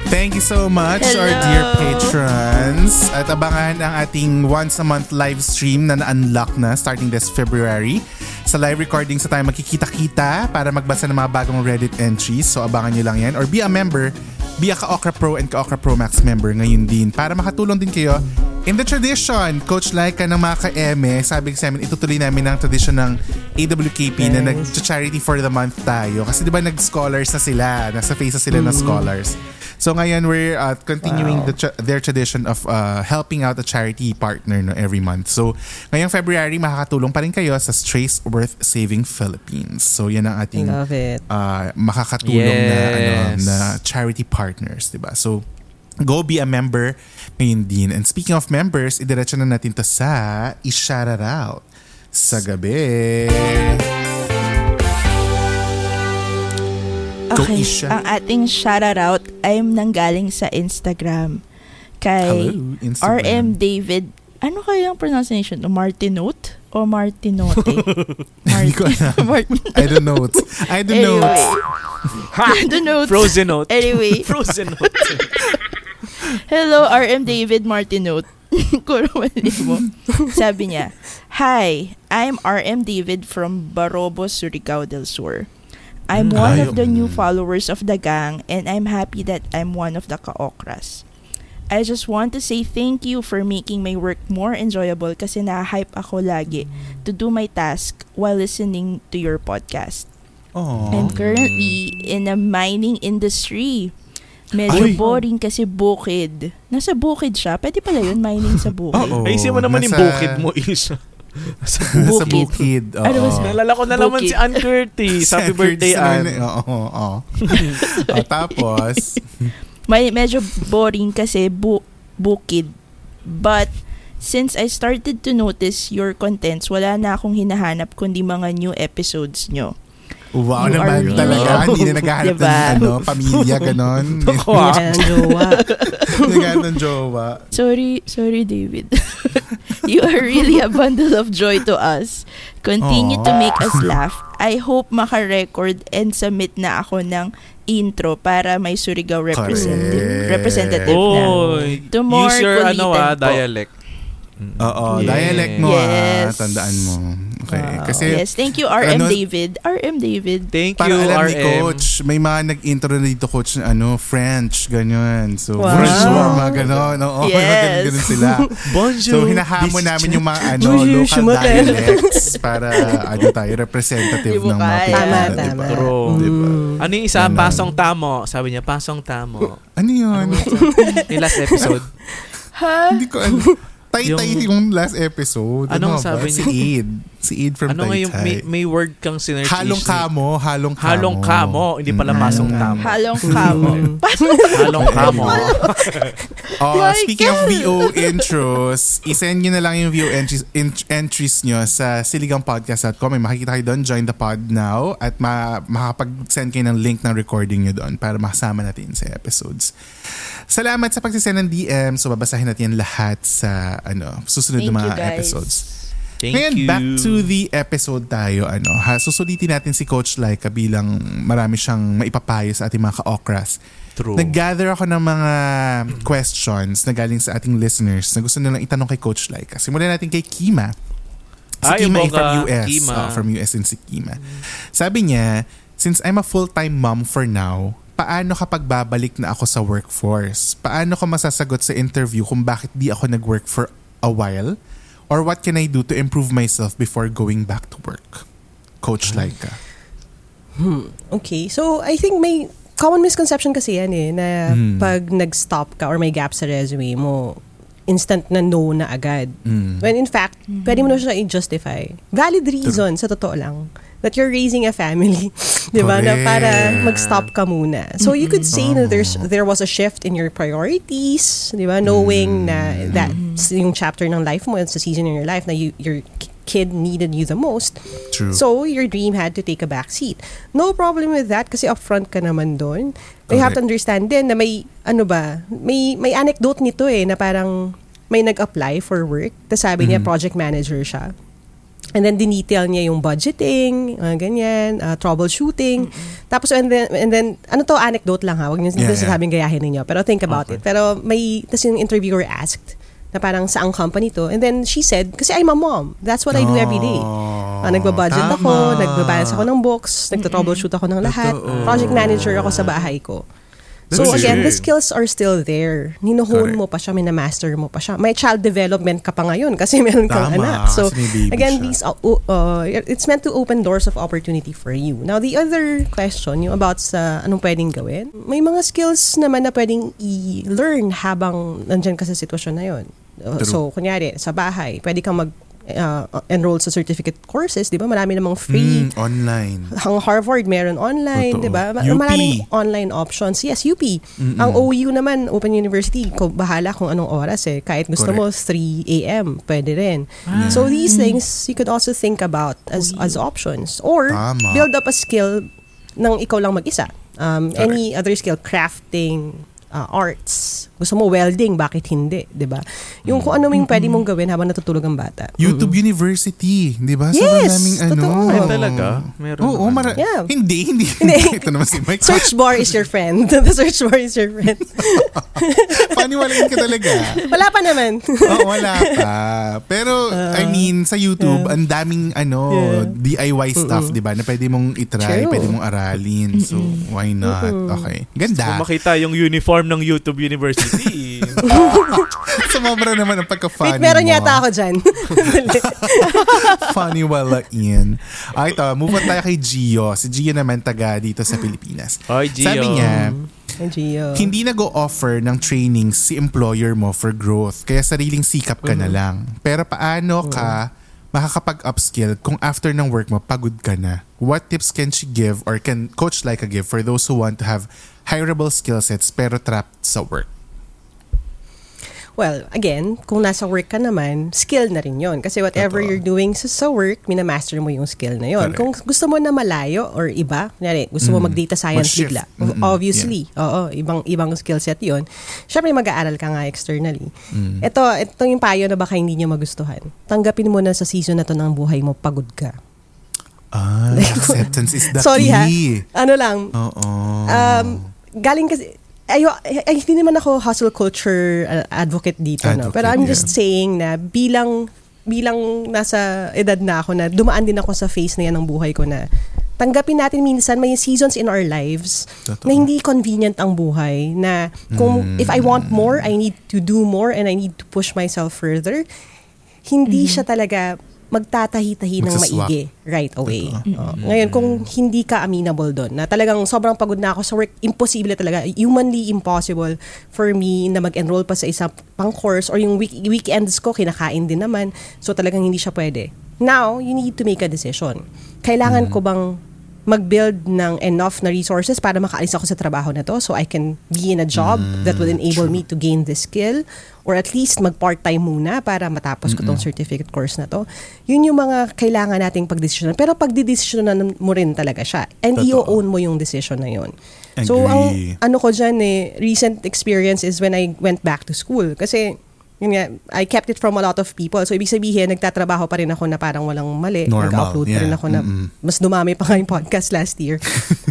Thank you so much, Hello. our dear patrons. At abangan ang ating once a month live stream na na-unlock na starting this February. Sa live recording sa tayo magkikita-kita para magbasa ng mga bagong Reddit entries. So abangan nyo lang yan. Or be a member, be a Ka-Okra Pro and Ka-Okra Pro Max member ngayon din para makatulong din kayo In the tradition, Coach Laika ng mga ka-eme, sabi ko sa amin, itutuloy namin ang tradition ng AWKP na nag-charity for the month tayo. Kasi di ba nag-scholars na sila, nasa face na sila na scholars. So ngayon, we're uh, continuing the tra- their tradition of uh, helping out a charity partner no, every month. So ngayong February, makakatulong pa rin kayo sa Strays Worth Saving Philippines. So yan ang ating uh, makakatulong na ano Yes. na charity partners, 'di ba? So go be a member ngayon din. And speaking of members, idiretso na natin to sa i-shout out sa gabi. Go Okay, Isha. ang ating shoutout ay nanggaling sa Instagram kay Hello, Instagram. RM David. Ano kaya ang pronunciation? Martinote o Martinote? Alam. Martin. I don't know. I don't know. Anyway. I don't know. Frozen note. Anyway, Frozen note. hello RM David Martinote. Mo. Sabi niya, Hi, I'm RM David from Barobo, Surigao del Sur. I'm one Ay, of the new mm. followers of the gang and I'm happy that I'm one of the ka-okras. I just want to say thank you for making my work more enjoyable kasi na-hype ako lagi to do my task while listening to your podcast. Aww. I'm currently in a mining industry. Medyo Ay. boring kasi bukid. Nasa bukid siya. Pwede pala yun, mining sa bukid. Oo. Ayusin mo naman yung Nasa- bukid mo is. Sa Bukid. bukid. Oo. Ano ba sa- Nalala ko na naman si Ann Curtis. Happy Sa- birthday, sa- Ann. Oo, oo, oo. Oh, tapos, May, medyo boring kasi bu- bukid. But, since I started to notice your contents, wala na akong hinahanap kundi mga new episodes nyo. wow You naman talaga. Hindi na naghahanap Diba? ng ano, pamilya, ganon. Jowa. Naghahanap ng jowa. Sorry, sorry David. You are really a bundle of joy to us. Continue to Aw. make us laugh. I hope maka-record and submit na ako ng intro para may Surigao representative, Correct. representative na. Oy, To more use your ano ah, dialect. Oo, Yeah. dialect mo Yes. ah. Tandaan mo. Okay. Wow. Kasi, yes, thank you RM ano- David. RM David. Thank para you, alam RM. ni Coach, may mga nag-intro na dito, Coach, na ano, French, ganyan. So, Wow. bonjour, mga ganon. Oo, Yes. mga ganun sila. Bonjour. So, hinahamon namin yung mga ano, local dialects para ano tayo, representative ng mga kaya. Tama, tama. diba? True. Diba? Ano yung isa? Ganon. Pasong tamo. Sabi niya, pasong tamo. Ano yun? yung last episode. Hindi ko ano. Tay-tay Yung- yung, last episode. Anong ano ba? sabi Si niya? Si Aid from ano nga yung, Taytay. may, may word kang sinerch. Halong kamo, halong kamo. Halong kamo. Hindi pala Mm. pasong tamo. Halong kamo. Halong kamo. Oh, My speaking of VO intros, isend nyo na lang yung VO entries, ent- entries nyo sa siligangpodcast.com. May makikita kayo doon. Join the pod now. At ma- makapag-send kayo ng link ng recording nyo doon para makasama natin sa episodes. Salamat sa pagsisend ng DM. So, babasahin natin yan lahat sa ano susunod Thank na mga you, guys. episodes. Thank Ngayon, you. back to the episode tayo. Ano, ha, susulitin natin si Coach Laika bilang marami siyang maipapayo sa ating mga ka-okras. True. Nag-gather ako ng mga questions na galing sa ating listeners na gusto nilang itanong kay Coach Laika. Simulan natin kay Kima. Si Ay, Kima ay from US. Kima. Oh, from US din si Kima. Sabi niya, since I'm a full-time mom for now, paano kapag babalik na ako sa workforce? Paano ko masasagot sa interview kung bakit di ako nag-work for a while? Or what can I do to improve myself before going back to work? Coach Laika. Okay. So, I think may common misconception kasi yan eh, na Mm. pag nag-stop ka or may gap sa resume mo, instant na no na agad. Mm. When in fact, pwede mo na siya i-justify. Valid reason, sa totoo lang. That you're raising a family. di ba? Na para mag-stop ka muna. So you could say na there's, there was a shift in your priorities. Di ba? Knowing na that's yung chapter ng life mo, it's a season in your life na you, your kid needed you the most. True. So, your dream had to take a back seat. No problem with that kasi upfront ka naman doon. You have to understand din na may, ano ba, may, may anecdote nito eh, na parang may nag-apply for work. Tapos sabi niya, project manager siya. And then, dinetail niya yung budgeting, uh, ganyan, uh, troubleshooting. Tapos, and then, and then, ano to, anecdote lang ha, huwag niyo Yeah, yeah, sabing gayahin ninyo. Pero think about it. Pero may, tapos yung interviewer asked, na parang saang company to. And then she said, kasi I'm a mom. That's what I do every day. Oh, Ah, nagbabudget tama. ako, nagbabalance ako ng books, nagto-troubleshoot ako ng lahat. Totoo. Project manager ako sa bahay ko. So That's again, the good. skills are still there. Ninuhon Correct. mo pa siya, minamaster mo pa siya. May child development ka pa ngayon kasi meron kang Tama, anak. So again, siya. these uh, uh, it's meant to open doors of opportunity for you. Now the other question, yung about sa anong pwedeng gawin, may mga skills naman na pwedeng i-learn habang nandyan ka sa sitwasyon na yun. Uh, True. so kunyari, sa bahay, pwede kang mag uh, enroll sa certificate courses, di ba? Marami namang free. Mm, online. Ang Harvard meron online. 'di ba? Ma- UP. Maraming online options. Yes, UP. Ang OU naman, Open University, ko bahala kung anong oras eh. Kahit gusto mo 3 AM, pwede rin. So these things you could also think about as as options or Tama. build up a skill ng ikaw lang mag-isa. Um, any other skill, crafting, uh, arts. Gusto mo welding, bakit hindi, 'di ba? Yung kung ano yung pwede mong gawin habang natutulog ang bata. YouTube University, di ba? Yes, daming ano. totoo. Ay, talaga? Meron Oo, naman. mara- Yeah. Hindi, hindi. Hindi. Ito naman si Mike. Search bar is your friend. The search bar is your friend. Paniwalain ka talaga. Wala pa naman. Oo, wala pa. Pero, I I mean, sa YouTube, ang daming ano, DIY stuff, di ba? Na pwede mong itry, True. pwede mong aralin. So, why not? Okay. Ganda. Kung makita yung uniform ng YouTube University. Sumobra naman ang pagka-funny Wait, meron mo. yata ako dyan. Funny wala in. Okay, ito. Move on tayo kay Gio. Si Gio naman taga dito sa Pilipinas. Oy, Gio. Sabi niya, Ay, Gio. hindi nag-o-offer ng training si employer mo for growth. Kaya sariling sikap ka na lang. Pero paano ka makakapag-upskill kung after ng work mo, pagod ka na? What tips can she give or can Coach Laika give for those who want to have hireable skill sets pero trapped sa work? Well, again, kung nasa work ka naman, skill na rin yon Kasi whatever Totoo. you're doing sa, sa work, minamaster mo yung skill na yon. Kung gusto mo na malayo or iba, kunyari, gusto mo mag-data science Mag-shift. bigla, obviously, oo, ibang ibang skill set yon Siyempre, mag-aaral ka nga externally. Mm. Ito, ito yung payo na baka hindi nyo magustuhan. Tanggapin mo na sa season na to ng buhay mo, pagod ka. Ah, acceptance is the Sorry ha. key. Ano lang, Oo. um, galing kasi, ayo, ay, ay, hindi naman ako hustle culture uh, advocate dito, no? Advocate, Pero I'm yeah. just saying na bilang, bilang nasa edad na ako na dumaan din ako sa phase na yan ng buhay ko na tanggapin natin minsan may seasons in our lives Totoo. na hindi convenient ang buhay na kung if I want more, I need to do more and I need to push myself further. Hindi siya talaga magtatahi-tahi ng maigi right away. Oo. Ngayon, kung hindi ka amenable doon, na talagang sobrang pagod na ako sa work, imposible talaga, humanly impossible for me na mag-enroll pa sa isang pang course or yung week- weekends ko, kinakain din naman. So talagang hindi siya pwede. Now, you need to make a decision. Kailangan ko bang mag-build ng enough na resources para makaalis ako sa trabaho na to so I can be in a job that will enable me to gain this skill or at least mag-part-time muna para matapos ko tong certificate course na to. Yun yung mga kailangan nating pagdesisyonan. Pero pagdidesisyonan mo rin talaga siya. And Totoo. i-own mo yung decision na yun. So, ang Agree. ano ko dyan eh, recent experience is when I went back to school. Kasi, yun nga, I kept it from a lot of people. So, ibig sabihin, nagtatrabaho pa rin ako na parang walang mali. Normal, Nag-upload pa rin yeah. ako na Mm-mm. mas dumami pa nga yung podcast last year.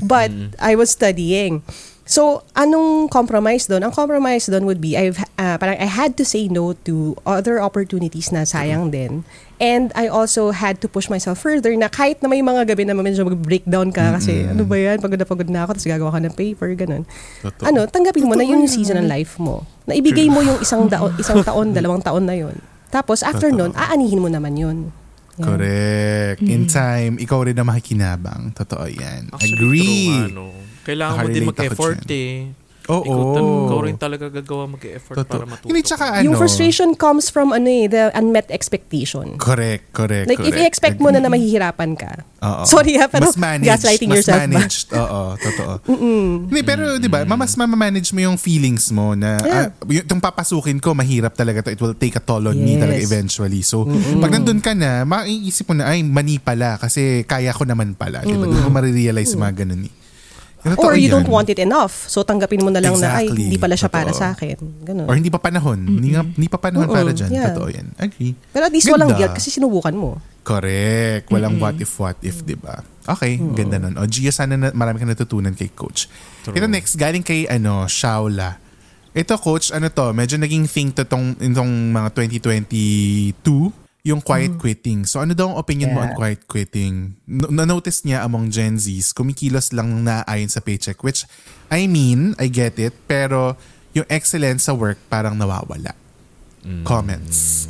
But I was studying. So, anong compromise doon? Ang compromise doon would be, I've, uh, parang I had to say no to other opportunities na sayang din. And I also had to push myself further na kahit na may mga gabi na medyo mag-breakdown ka kasi ano ba yan, pagod na pagod na ako, tapos gagawa ka ng paper, ganun. Totoo. Ano, tanggapin mo na yun yung season ng life mo. Na ibigay mo yung isang, daon, isang taon, dalawang taon na yun. Tapos after Totoo. nun, aanihin mo naman yun. Yan. Correct. Mm. In time, ikaw rin na makikinabang. Totoo yan. Actually, Agree. true, ano. Kailangan mo din mag-effort eh. Oo. Ikaw, tal- ikaw rin talaga gagawa mag-effort Totoo. para matuto. Hindi, tsaka ano. Yung frustration comes from ano eh, the unmet expectation. Correct, correct, Like, if correct. i-expect mo na na mahihirapan ka. Oo. Sorry ha, pero mas managed, gaslighting mas yourself ba? managed. Oo, totoo. Hindi, pero di ba, mas mamamanage mo yung feelings mo na Yeah. ah, yung, itong papasukin ko, mahirap talaga to. It will take a toll on me Yes. talaga eventually. So, pag nandun ka na, maiisip mo na, ay, mani pala kasi kaya ko naman pala. Di ba? Di mo marirealize yung mga ganun eh. Totoo Or you yan. don't want it enough. So tanggapin mo na lang na, ay, Exactly. hindi pala siya para Totoo. sa akin. Ganun. Or hindi pa panahon. Hindi, nga, hindi pa panahon Mm-mm. para dyan. Yeah. Totoo yan. Agree. Pero at least walang Ganda. guilt kasi sinubukan mo. Correct. Walang what if, what if, di ba? Okay, ganda nun. O Gia, sana na, marami ka natutunan kay Coach. Ito next, galing kay ano, Shaula. Ito, Coach, ano to, medyo naging thing to tong, itong mga 2022, yung quiet quitting. So ano daw ang opinion mo on Yeah. quiet quitting? No- Na-notice niya among Gen Zs, kumikilos lang na ayon sa paycheck, which, I mean, I get it, pero yung excellence sa work parang nawawala. Comments.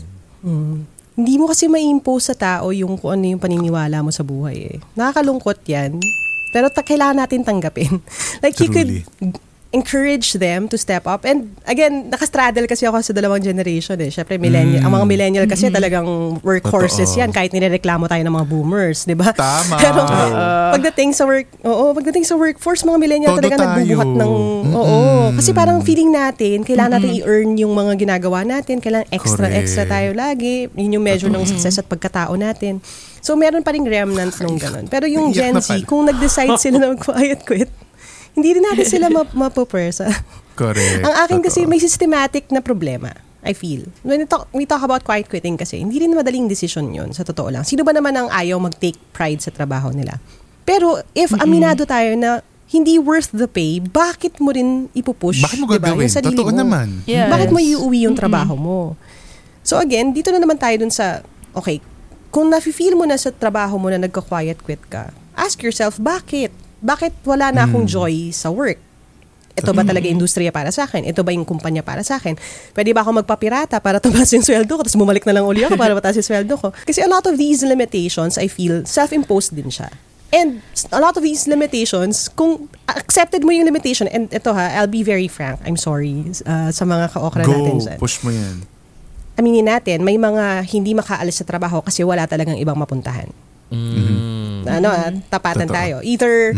Hindi mo kasi ma-impose sa tao yung kung ano yung paniniwala mo sa buhay eh. Nakakalungkot yan. Pero ta- kailangan natin tanggapin. like you Truly. could encourage them to step up. And again, nakastraddle kasi ako sa dalawang generation eh. Syempre, millennial. Ang mga millennial kasi talagang workhorses Totoo. yan kahit nirereklamo tayo ng mga boomers, di ba? Tama. Pero pagdating sa work, oo, pagdating sa workforce, mga millennial Todo talaga tayo. nagbubuhat ng, oo. Kasi parang feeling natin, kailangan natin i-earn yung mga ginagawa natin, kailangan extra, Correct. extra tayo lagi. Yun yung measure ng success at pagkatao natin. So, meron pa rin remnant nung ganun. Pero yung Gen Z, kung nag-decide sila na mag-quiet quit, hindi rin natin sila map- mapupersa. Correct. Ang akin kasi Totoo. may systematic na problema. I feel. When we talk, we talk about quiet quitting kasi, hindi rin madaling decision yun, sa totoo lang. Sino ba naman ang ayaw mag-take pride sa trabaho nila? Pero if aminado tayo na hindi worth the pay, bakit mo rin ipupush? Bakit mo diba, gagawin? sarili Totoo mo? naman. Yes. Bakit mo iuwi yung trabaho mo? So again, dito na naman tayo dun sa okay, kung nafe-feel mo na sa trabaho mo na nagka-quiet quit ka, ask yourself, bakit? Bakit wala na akong joy sa work? Ito ba talaga industriya para sa akin? Ito ba yung kumpanya para sa akin? Pwede ba ako magpapirata para tumaas yung sweldo ko tapos bumalik na lang uli ako para mataas yung sweldo ko? Kasi a lot of these limitations, I feel, self-imposed din siya. And a lot of these limitations, kung accepted mo yung limitation, and ito ha, I'll be very frank, I'm sorry uh, sa mga ka-okra natin Go, dyan. push mo yan. Aminin natin, may mga hindi makaalis sa trabaho kasi wala talagang ibang mapuntahan. Ano, ah, tapatan Totoo. tayo. Either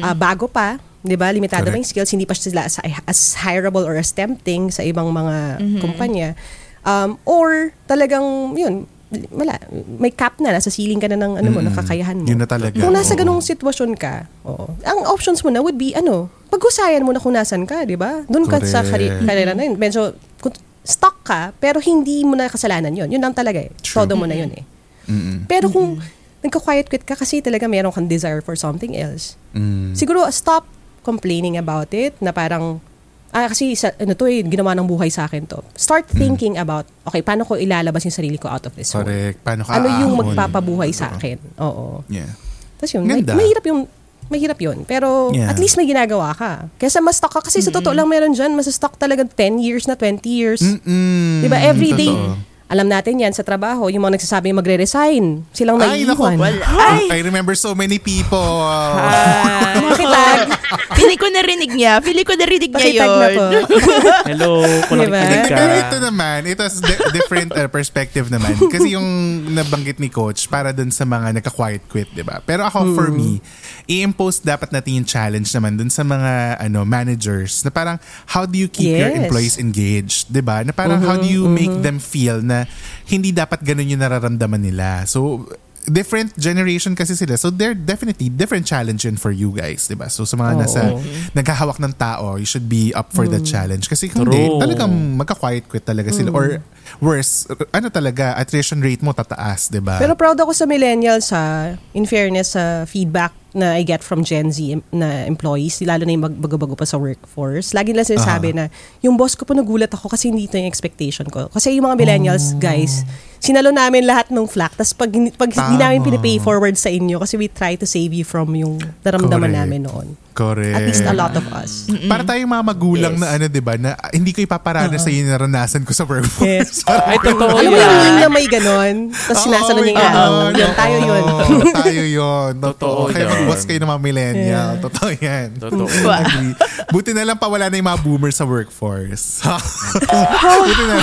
ah, bago pa, 'di ba? Limitado Correct. pa yung skills, hindi pa sila as, as hireable or as tempting sa ibang mga kumpanya. Um, or talagang yun, wala, may cap na, nasa ceiling ka na ng ano mo, Mm. nakakayahan mo. Yun na talaga. Kung nasa ganung sitwasyon ka, oo, ang options mo na would be, ano, pag-usayan mo na kung nasan ka, di ba? Doon ka sa kari- karera na yun. Medyo, kung stuck ka, pero hindi mo na kasalanan yun. Yun lang talaga eh. True. Todo mo na yun eh. Mm-mm. Pero kung nagka-quiet quit ka kasi talaga meron kang desire for something else, Mm. siguro stop complaining about it na parang, ah kasi sa, ano to eh, ginawa ng buhay sa akin to. Start thinking about, okay, paano ko ilalabas yung sarili ko out of this hole? Correct. Paano ka Ano yung magpapabuhay sa Totoo. akin? Oo. Yeah. Tapos yun, may, Ganda. mahirap yung mahirap yun. Pero Yeah. at least may ginagawa ka. Kesa mas stuck ka. Kasi sa totoo lang meron dyan, mas stuck talaga 10 years na, 20 years. Mm-mm. Diba? Every day, Totoo. Alam natin yan sa trabaho, yung mga nagsasabi magre-resign. Silang Ay, naku. naiiwan. I remember so many people. Nakitag. Feeling ko narinig niya. Feeling ko narinig niya Pakitag na yun. po. Hello, kung Diba? nakikinig ka. Pero ito naman, ito is di- different uh, perspective naman. Kasi yung nabanggit ni coach para dun sa mga nagka-quiet quit, di ba? Pero ako, for me, i-impose dapat natin yung challenge naman dun sa mga ano managers na parang how do you keep your Yes. employees engaged, di ba? Na parang how do you make them feel na hindi dapat ganun yung nararamdaman nila. So, different generation kasi sila. So, they're definitely different challenge yun for you guys, di ba? So, sa mga nasa naghahawak ng tao, you should be up for that challenge. Kasi kung hindi, talagang magka-quiet quit talaga sila. Or worse, ano talaga, attrition rate mo tataas, di ba? Pero proud ako sa millennials sa in fairness sa feedback na I get from Gen Z na employees, lalo na yung mag- bago-bago pa sa workforce. Lagi nila sinasabi na, yung boss ko po nagulat ako kasi hindi ito yung expectation ko. Kasi yung mga millennials, guys, sinalo namin lahat ng flack. Tapos pag, hindi- pag hindi Tama. namin pinipay forward sa inyo kasi we try to save you from yung naramdaman Correct. namin noon. Correct. At least a lot of us. Para tayong mga magulang Yes. na ano, di ba, na hindi ko ipaparana sa iyo yung naranasan ko sa workforce. Yes. Ay, totoo Alam mo yung meme yan. na may ganon? Tapos sinasanon yung Oo, araw. Yun, tayo yun. tayo yun. Totoo. Kaya yan. mag-boss kayo ng mga millennial. Totoo yan. Totoo. Agree. Buti na lang pawala na yung mga boomers sa workforce. Buti na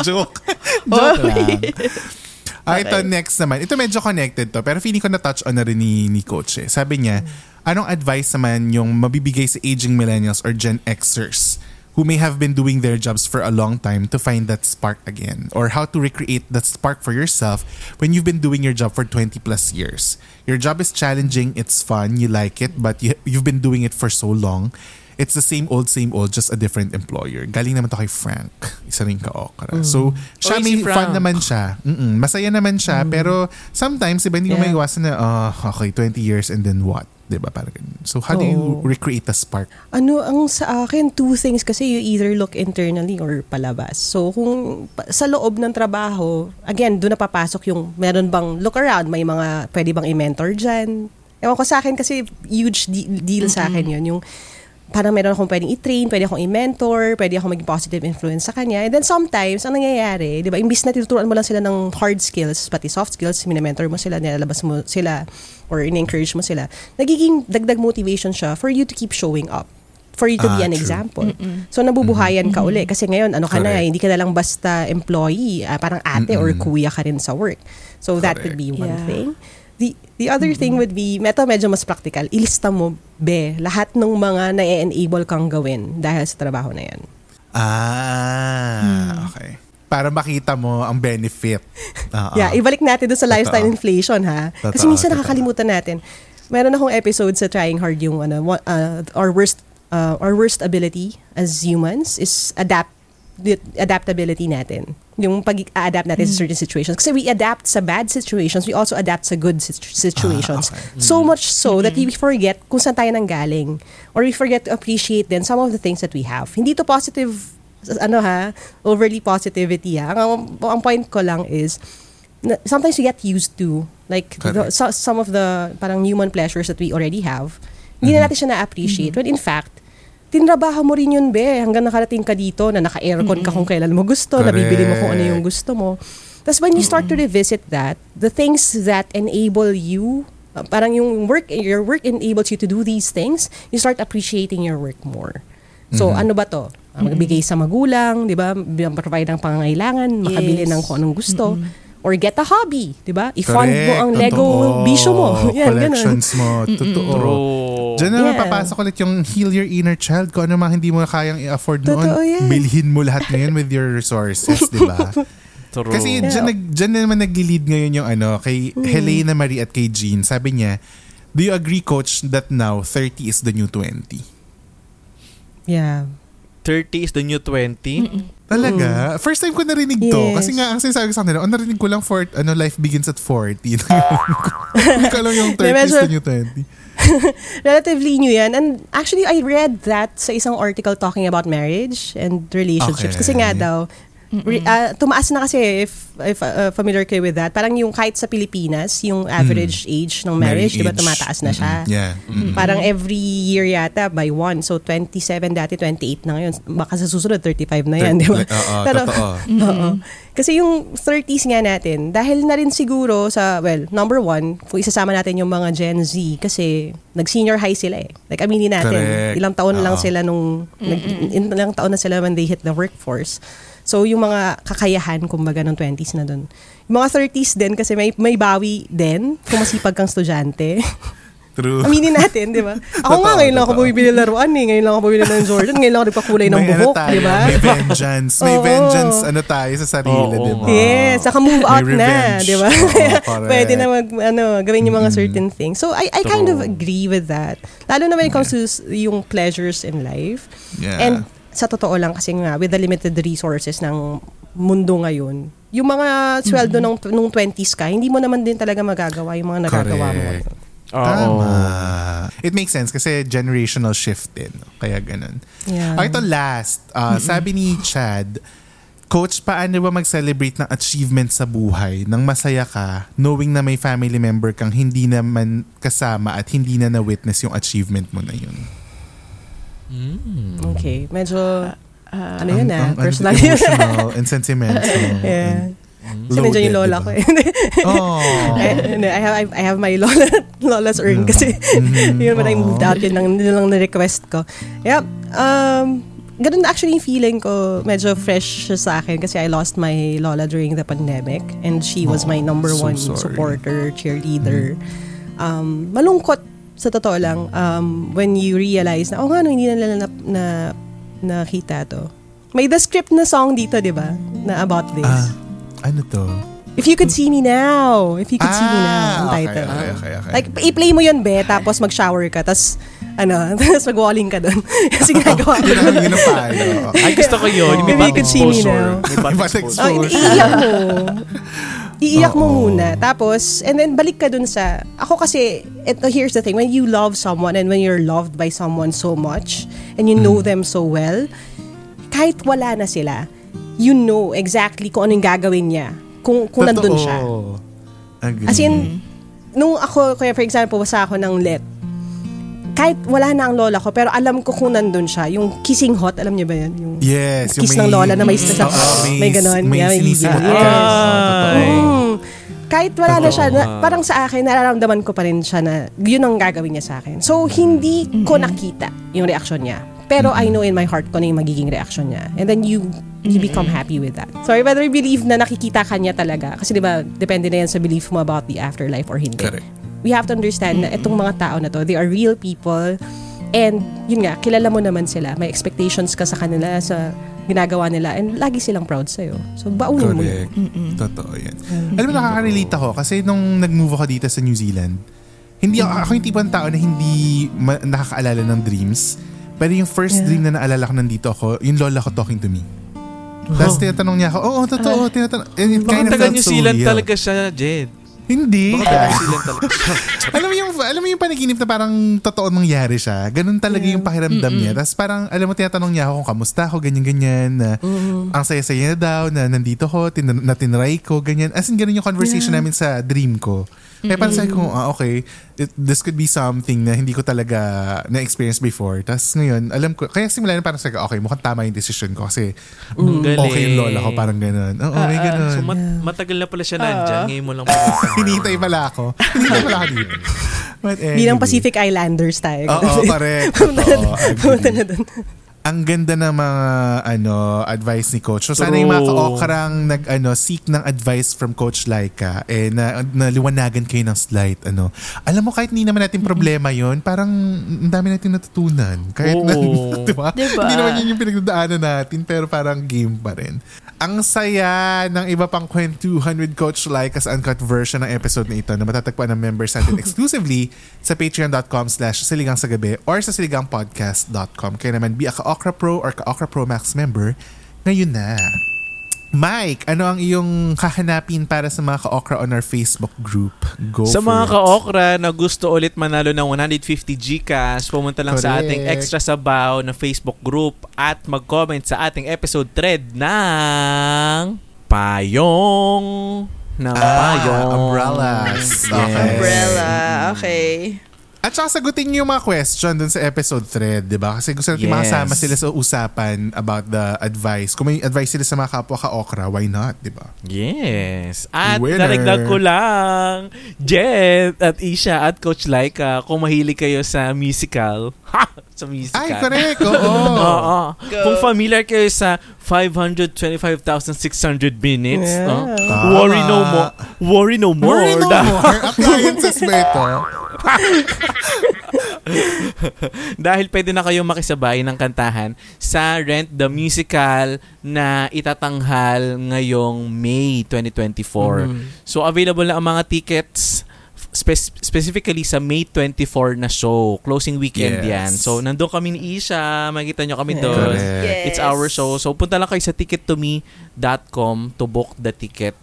Joke. Joke lang. Ah, ito next naman. Ito medyo connected to, pero feeling ko na-touch on na rin ni, ni Coach eh. Sabi niya, anong advice naman yung mabibigay sa aging millennials or Gen Xers who may have been doing their jobs for a long time to find that spark again? Or how to recreate that spark for yourself when you've been doing your job for 20 plus years? Your job is challenging, it's fun, you like it, but you, you've been doing it for so long. It's the same old, same old, just a different employer. Galing naman to kay Frank. Isa rin ka-okra. So, siya Oy, may si fun naman siya. Mm-mm, masaya naman siya. Pero sometimes, iba, hindi Yeah. maiwasan na, oh, okay, 20 years and then what? 'Di ba Parang ganun. So, how do you recreate the spark? Ano, ang sa akin, two things kasi you either look internally or palabas. So, kung sa loob ng trabaho, again, doon na papasok yung, meron bang look around, may mga, pwede bang i-mentor dyan? Ewan ko sa akin kasi huge de- deal sa akin yun. Yung, parang meron akong pwedeng i-train, pwede akong i-mentor, pwede akong maging positive influence sa kanya. And then sometimes, ang nangyayari, di ba, imbis na tinuturuan mo lang sila ng hard skills, pati soft skills, minamentor mo sila, nilalabas mo sila, or in-encourage mo sila, nagiging dagdag motivation siya for you to keep showing up for you to be Ah, an true. example. So nabubuhayan ka uli kasi ngayon ano ka na Correct. hindi ka na lang basta employee, ah, parang ate or kuya ka rin sa work. So that could be one Yeah. thing. The the other thing would be, meto medyo mas practical, ilista mo be lahat ng mga na-enable kang gawin dahil sa trabaho na 'yan. Ah, okay. Para makita mo ang benefit. Oo. Yeah, ibalik natin doon sa lifestyle Totoo. inflation ha. Kasi Totoo, minsan totoo. nakakalimutan natin. Meron akong episode sa Trying Hard yung ano, wa- uh, our worst uh, our worst ability as humans is adapt adaptability natin. Yung pag-adapt natin Hmm. sa certain situations. Kasi we adapt sa bad situations, we also adapt sa good situ- situations. Ah, okay. So much so that we forget kung saan tayo nanggaling. Or we forget to appreciate then some of the things that we have. Hindi to positive, ano ha, overly positivity ha. Ang, ang point ko lang is, sometimes we get used to like the, so- some of the parang human pleasures that we already have. Hindi na natin siya na-appreciate. When in fact, tinrabaho mo rin yun, be, hanggang nakarating ka dito na naka-aircon ka kung kailan mo gusto, nabibili mo kung ano yung gusto mo. Tapos when you start to revisit that, the things that enable you, uh, parang yung work, your work enables you to do these things, you start appreciating your work more. So, ano ba to? Uh, Magbigay sa magulang, di ba? Provide ng pangangailangan, makabili Yes. ng kung anong gusto. Or get a hobby, di ba? I-fund mo ang Lego Totoo. bisyo mo. Yan, ganun. Collections mo. Totoo. True. Diyan na Yeah. mapapasok ulit yung heal your inner child. Kung ano mga hindi mo kayang i-afford noon, Totoo yan. bilhin mo lahat ngayon with your resources, di ba? True. Kasi dyan, nag, dyan na naman nagli-lead ngayon yung ano, kay Mm. Helena Marie at kay Jean. Sabi niya, do you agree, coach, that now 30 is the new 20? Yeah. 30 is the new 20. Talaga? First time ko narinig to. Yes. Kasi nga, ang sinasabi ko sa kanila, oh, narinig ko lang for, ano, life begins at 40. Hindi ko alam yung 30 is medyo- the new 20. Relatively new yan. And actually, I read that sa isang article talking about marriage and relationships. Okay. Kasi nga daw, re- ah, tumaas na kasi, if, if uh, familiar kayo with that, parang yung kahit sa Pilipinas, yung average age ng marriage, di ba, Marriage. tumataas na siya. Mm-mm. Yeah. Mm-mm. Parang every year yata by one. So 27 dati, 28 na ngayon. Baka sa susunod 35 na yan, di ba? Oo, Pero- totoo. Oo. Kasi yung 30s nga natin, dahil na rin siguro sa, well, number one, kung isasama natin yung mga Gen Z, kasi nag-senior high sila eh. Like, aminin natin, Correct. ilang taon lang Oo. sila nung, nag, ilang taon na sila when they hit the workforce. So, yung mga kakayahan, kumbaga, ng 20s na dun. Yung mga 30s din, kasi may, may bawi din, kung masipag kang estudyante. True. Aminin natin, di ba? Ako nga, Totoo, ngayon lang ako bumibili laruan eh. Ngayon lang ako bumibili ng Jordan. Ngayon lang ako nagpakulay ng ano buhok, di ba? May vengeance. May vengeance ano tayo sa sarili, Oo di ba? Yes, saka move out na, di ba? Pwede na mag, ano, gawin yung mga certain things. So, I, I kind of agree with that. Lalo na when it comes to yung pleasures in life. Yeah. And sa totoo lang, kasi nga, with the limited resources ng mundo ngayon, yung mga sweldo nung, nung 20s ka, hindi mo naman din talaga magagawa yung mga nagagawa mo. Correct. ngayon. Tama. It makes sense kasi generational shift din. no? Kaya ganun. Yeah. Okay, ito last. Uh, sabi ni Chad, Coach, paano ba mag-celebrate ng achievement sa buhay nang masaya ka knowing na may family member kang hindi naman kasama at hindi na na-witness yung achievement mo na yun? Okay. Medyo, Ah, ano yun ah, Ang- ang personal yun. emotional and sentimental. yeah. Kasi Loaded, nandiyan yung lola diba? ko eh. Oh. I, hindi, I have I, I have my lola lola's urn kasi Mm-hmm. yun when I moved out yun lang yun lang na-request ko. Yep. Um ganun na actually yung feeling ko medyo fresh siya sa akin kasi I lost my lola during the pandemic and she was my number so one sorry. supporter, cheerleader. Um malungkot sa totoo lang um when you realize na oh nga no hindi na nila na, na nakita to. May the script na song dito, 'di ba? Na about this. Ah, ano to? If you could see me now. If you could see me now. Ang Ah, okay, title. okay, okay, okay. Like, i-play mo yun, be, tapos mag-shower ka, tapos, ano, tapos mag-walling ka doon. Kasi ginagawa ko. Yun ang yun payo. Ay, gusto ko yun. May Maybe you could see me now. May back exposure. Oh, iiyak mo. Iiyak mo Oo. muna. Tapos, and then balik ka dun sa, ako kasi, ito, here's the thing, when you love someone and when you're loved by someone so much, and you know them so well, kahit wala na sila, you know exactly kung anong gagawin niya. Kung, kung nandun siya. Agree. As in, nung ako, kaya for example, basa ako ng let, kahit wala na ang lola ko, pero alam ko kung nandun siya. Yung kissing hot, alam niyo ba yan? Yung Yes. kiss ng lola na may sa Oo, may ganon. May Yeah, may sinisimot. Yes. Totoo. Mm. Kahit wala na siya, na, parang sa akin, nararamdaman ko pa rin siya na yun ang gagawin niya sa akin. So, hindi ko nakita yung reaction niya. Pero I know in my heart ko na yung magiging reaction niya. And then you you become happy with that. So, I whether you believe na nakikita ka niya talaga. Kasi di ba, depende na yan sa belief mo about the afterlife or hindi. Correct. We have to understand na itong mga tao na to, they are real people. And yun nga, kilala mo naman sila. May expectations ka sa kanila, sa ginagawa nila. And lagi silang proud sa'yo. So, baunin mo yun. Correct. Totoo yan. Alam mo, nakaka-relate ako kasi nung nag-move ako dito sa New Zealand, hindi ako, ako yung tipong tao na hindi ma- nakakaalala ng dreams. Pero yung first dream na naalala ko nandito ako, yung lola ko talking to me. Tapos tinatanong niya ako, oo, totoo, tinatanong. And it Baka kind of taga felt New so Zealand real. talaga siya, Jed. Hindi. Baka silang talaga. alam mo yung alam mo yung panaginip na parang totoo nangyari siya. Ganun talaga yung pakiramdam niya. Tapos parang alam mo tinatanong niya ako kung kamusta ako ganyan ganyan na ang saya-saya na daw na nandito ko, tin- na tinry ko ganyan. As in ganun yung conversation namin sa dream ko. Kaya parang sabi ko, ah, okay, it- this could be something na hindi ko talaga na-experience before. Tapos ngayon, alam ko, kaya simula na parang sabi ko, okay, mukhang tama yung decision ko kasi galing. okay yung lola ko, parang ganun. Oo, may ganun. So, mat- matagal na pala siya nandyan. Ngayon mo lang pumunta. Hinihintay pala ako. Hinihintay pala ako dito. But anyway. Bilang Pacific Islanders tayo. Oo, correct. Totoo. Agree. Ang ganda ng mga ano advice ni coach. So sana yung mga True. ka-okrang nag ano seek ng advice from coach Laika eh na naliwanagan kayo ng slight ano. Alam mo kahit hindi naman natin problema 'yon, parang ang dami natin natutunan. Kahit na. 'di ba? Diba? Hindi naman yun yung pinagdadaanan natin pero parang game pa rin. Ang saya ng iba pang kwentuhan with Coach Laika's uncut version ng episode na ito na matatagpuan ng members natin exclusively sa patreon.com slash siligang sa gabi or sa siligangpodcast.com. Kaya naman be a Ka-Okra Pro or Ka-Okra Pro Max member ngayon na. Mike, ano ang iyong kahanapin para sa mga ka-okra on our Facebook group? Go Sa mga it. ka-okra na gusto ulit manalo ng 150 Gcash, pumunta lang sa Correct. ating Extra Sabaw na Facebook group at mag-comment sa ating episode thread ng Payong ng Ah, Payong. umbrellas. Yes. Okay. Umbrella. Okay. At saka sagutin niyo yung mga question dun sa episode thread, di ba? Kasi gusto natin Yes. makasama sila sa usapan about the advice. Kung may advice sila sa mga kapwa ka-okra, why not, di ba? Yes. At Winner. daragdag ko lang, Jet at Isha at Coach Laika, kung mahilig kayo sa musical, ha! Sa musical. Ay, correct. Oo. Oo. Kung familiar kayo sa 525,600 minutes, Yeah. no? Tama. worry no more. Worry no more. Worry no more. Appliances ba ito? Dahil pwede na kayong makisabay ng kantahan sa Rent the Musical na itatanghal ngayong May 2024. So available na ang mga tickets spe- specifically sa May 24 na show. Closing weekend Yes. yan. So nandun kami ni Isha. Makikita nyo kami doon. Correct. Yes. It's our show. So punta lang kayo sa tickettome.com to book the ticket.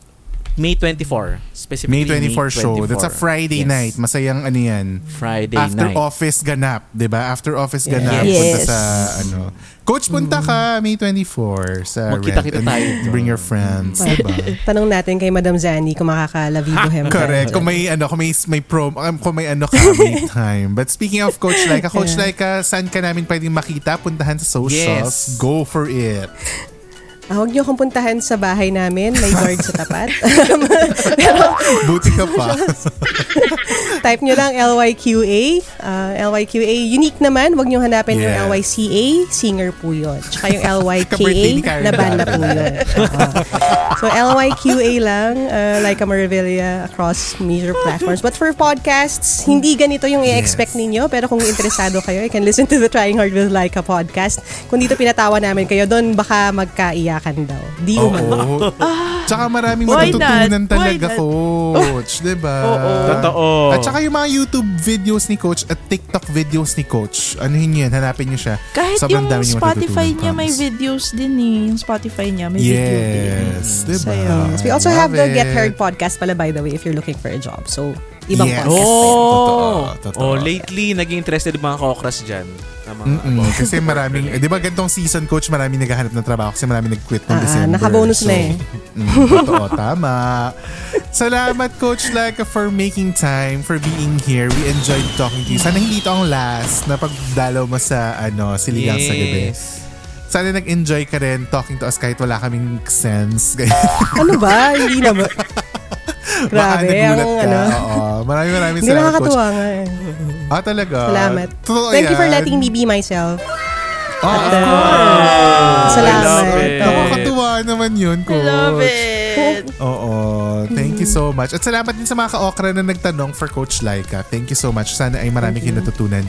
May 24. Specifically May 24 show. That's a Friday Yes. night. Masayang ano yan. Friday After night. office ganap, 'di ba? After office ganap Yes. punta sa ano. Coach punta ka May 24 sa Magkita-kita tayo. Bring your friends, 'di ba? Tanong natin kay Madam Zani kung makakalavigo hem. Correct. Kung may ano, kung may may prom, um, kung may ano ka, may time. But speaking of Coach Laika, Coach Laika, saan ka namin pwedeng makita? Puntahan sa socials. Yes. Go for it. Ah, huwag niyo akong puntahan sa bahay namin. May guard sa tapat. Buti ka pa. Type nyo lang LYQA. Ah, LYQA. Unique naman. Huwag nyo hanapin Yes. yung LYCA. Singer po yun. Tsaka yung LYKA na banda po yun. Ah. so LYQA lang. Uh, like a Maravilla across major platforms. But for podcasts, hindi ganito yung i-expect Yes. ninyo. Pero kung interesado kayo, you can listen to the Trying Hard with Laika podcast. Kung dito pinatawa namin kayo, doon baka magkaiyakan daw. Di umano. Oo. Tsaka maraming Why matututunan not? talaga, Why not? Coach. Diba? Oo. Totoo. At saka yung mga YouTube videos ni Coach at TikTok videos ni Coach. Ano yun yan? Hanapin nyo siya. Kahit Sobrang yung Spotify niya may videos din eh. Yung Spotify niya may video din. Yes. Diba? Sayo. We also have the Love Get it. Heard podcast pala by the way if you're looking for a job. So, ibang Yes. podcast. Oh, Totoo, totoo. oh, lately naging interested mga kokras dyan. Na mga Mm-mm. Kasi maraming, eh, di ba gantong season coach, maraming naghahanap ng trabaho kasi maraming nag-quit ng Ah, December. naka-bonus na eh. Mm, totoo, tama. Salamat Coach Laika for making time, for being here. We enjoyed talking to you. Sana hindi ito ang last na pagdalaw mo sa ano, siligang sa gabi. Yes. Sana nag-enjoy ka rin talking to us kahit wala kaming sense. Ano ba? Hindi naman. Grabe, ang ka. ano. Oo. Maraming maraming salamat, Coach. nakakatuwa nga eh. Ah, talaga? Salamat. Totoo Thank you for yan. letting me be myself. Oh, of uh, I Salamat. love it. Oo. Nakakatuwa naman yun, I Coach. love it. Oo. Thank you so much. At salamat din sa mga ka-okra na nagtanong for Coach Laika. Thank you so much. Sana ay marami kayo natutunan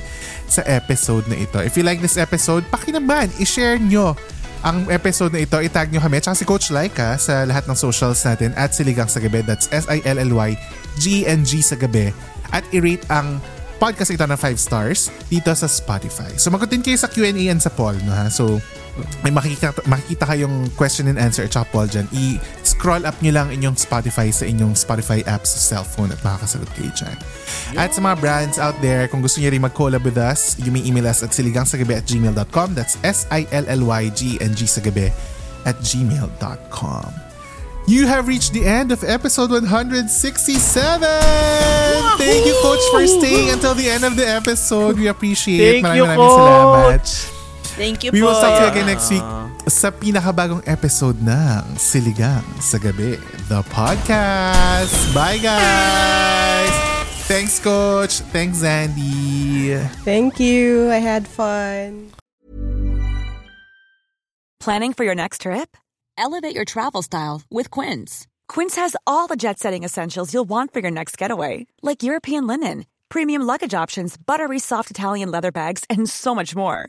sa episode na ito. If you like this episode, pakinaban, i-share nyo ang episode na ito. Itag nyo kami. Tsaka si Coach Laika sa lahat ng socials natin at Siligang sa Gabi. That's S-I-L-L-Y G-N-G sa Gabi. At i-rate ang podcast ito ng 5 stars dito sa Spotify. So magutin kayo sa Q&A and sa poll, no ha? So may makikita, makikita kayong question and answer at poll dyan. I-scroll up nyo lang inyong Spotify sa inyong Spotify app sa cellphone at makakasagot kayo dyan. At sa mga brands out there, kung gusto nyo rin mag-collab with us, you may email us at siligangsagabi at gmail.com. That's S-I-L-L-Y-G-N-G sagabi at gmail.com. You have reached the end of episode 167! Thank you, Coach, for staying until the end of the episode. We appreciate it. Thank Maraming you, maraming salamat. Coach. Thank you We po. will talk to you again next week sa pinakabagong episode ng Siligang sa Gabi, the podcast. Bye, guys! Thanks, Coach. Thanks, Andy! Thank you. I had fun. Planning for your next trip? Elevate your travel style with Quince. Quince has all the jet setting essentials you'll want for your next getaway, like European linen, premium luggage options, buttery soft Italian leather bags, and so much more.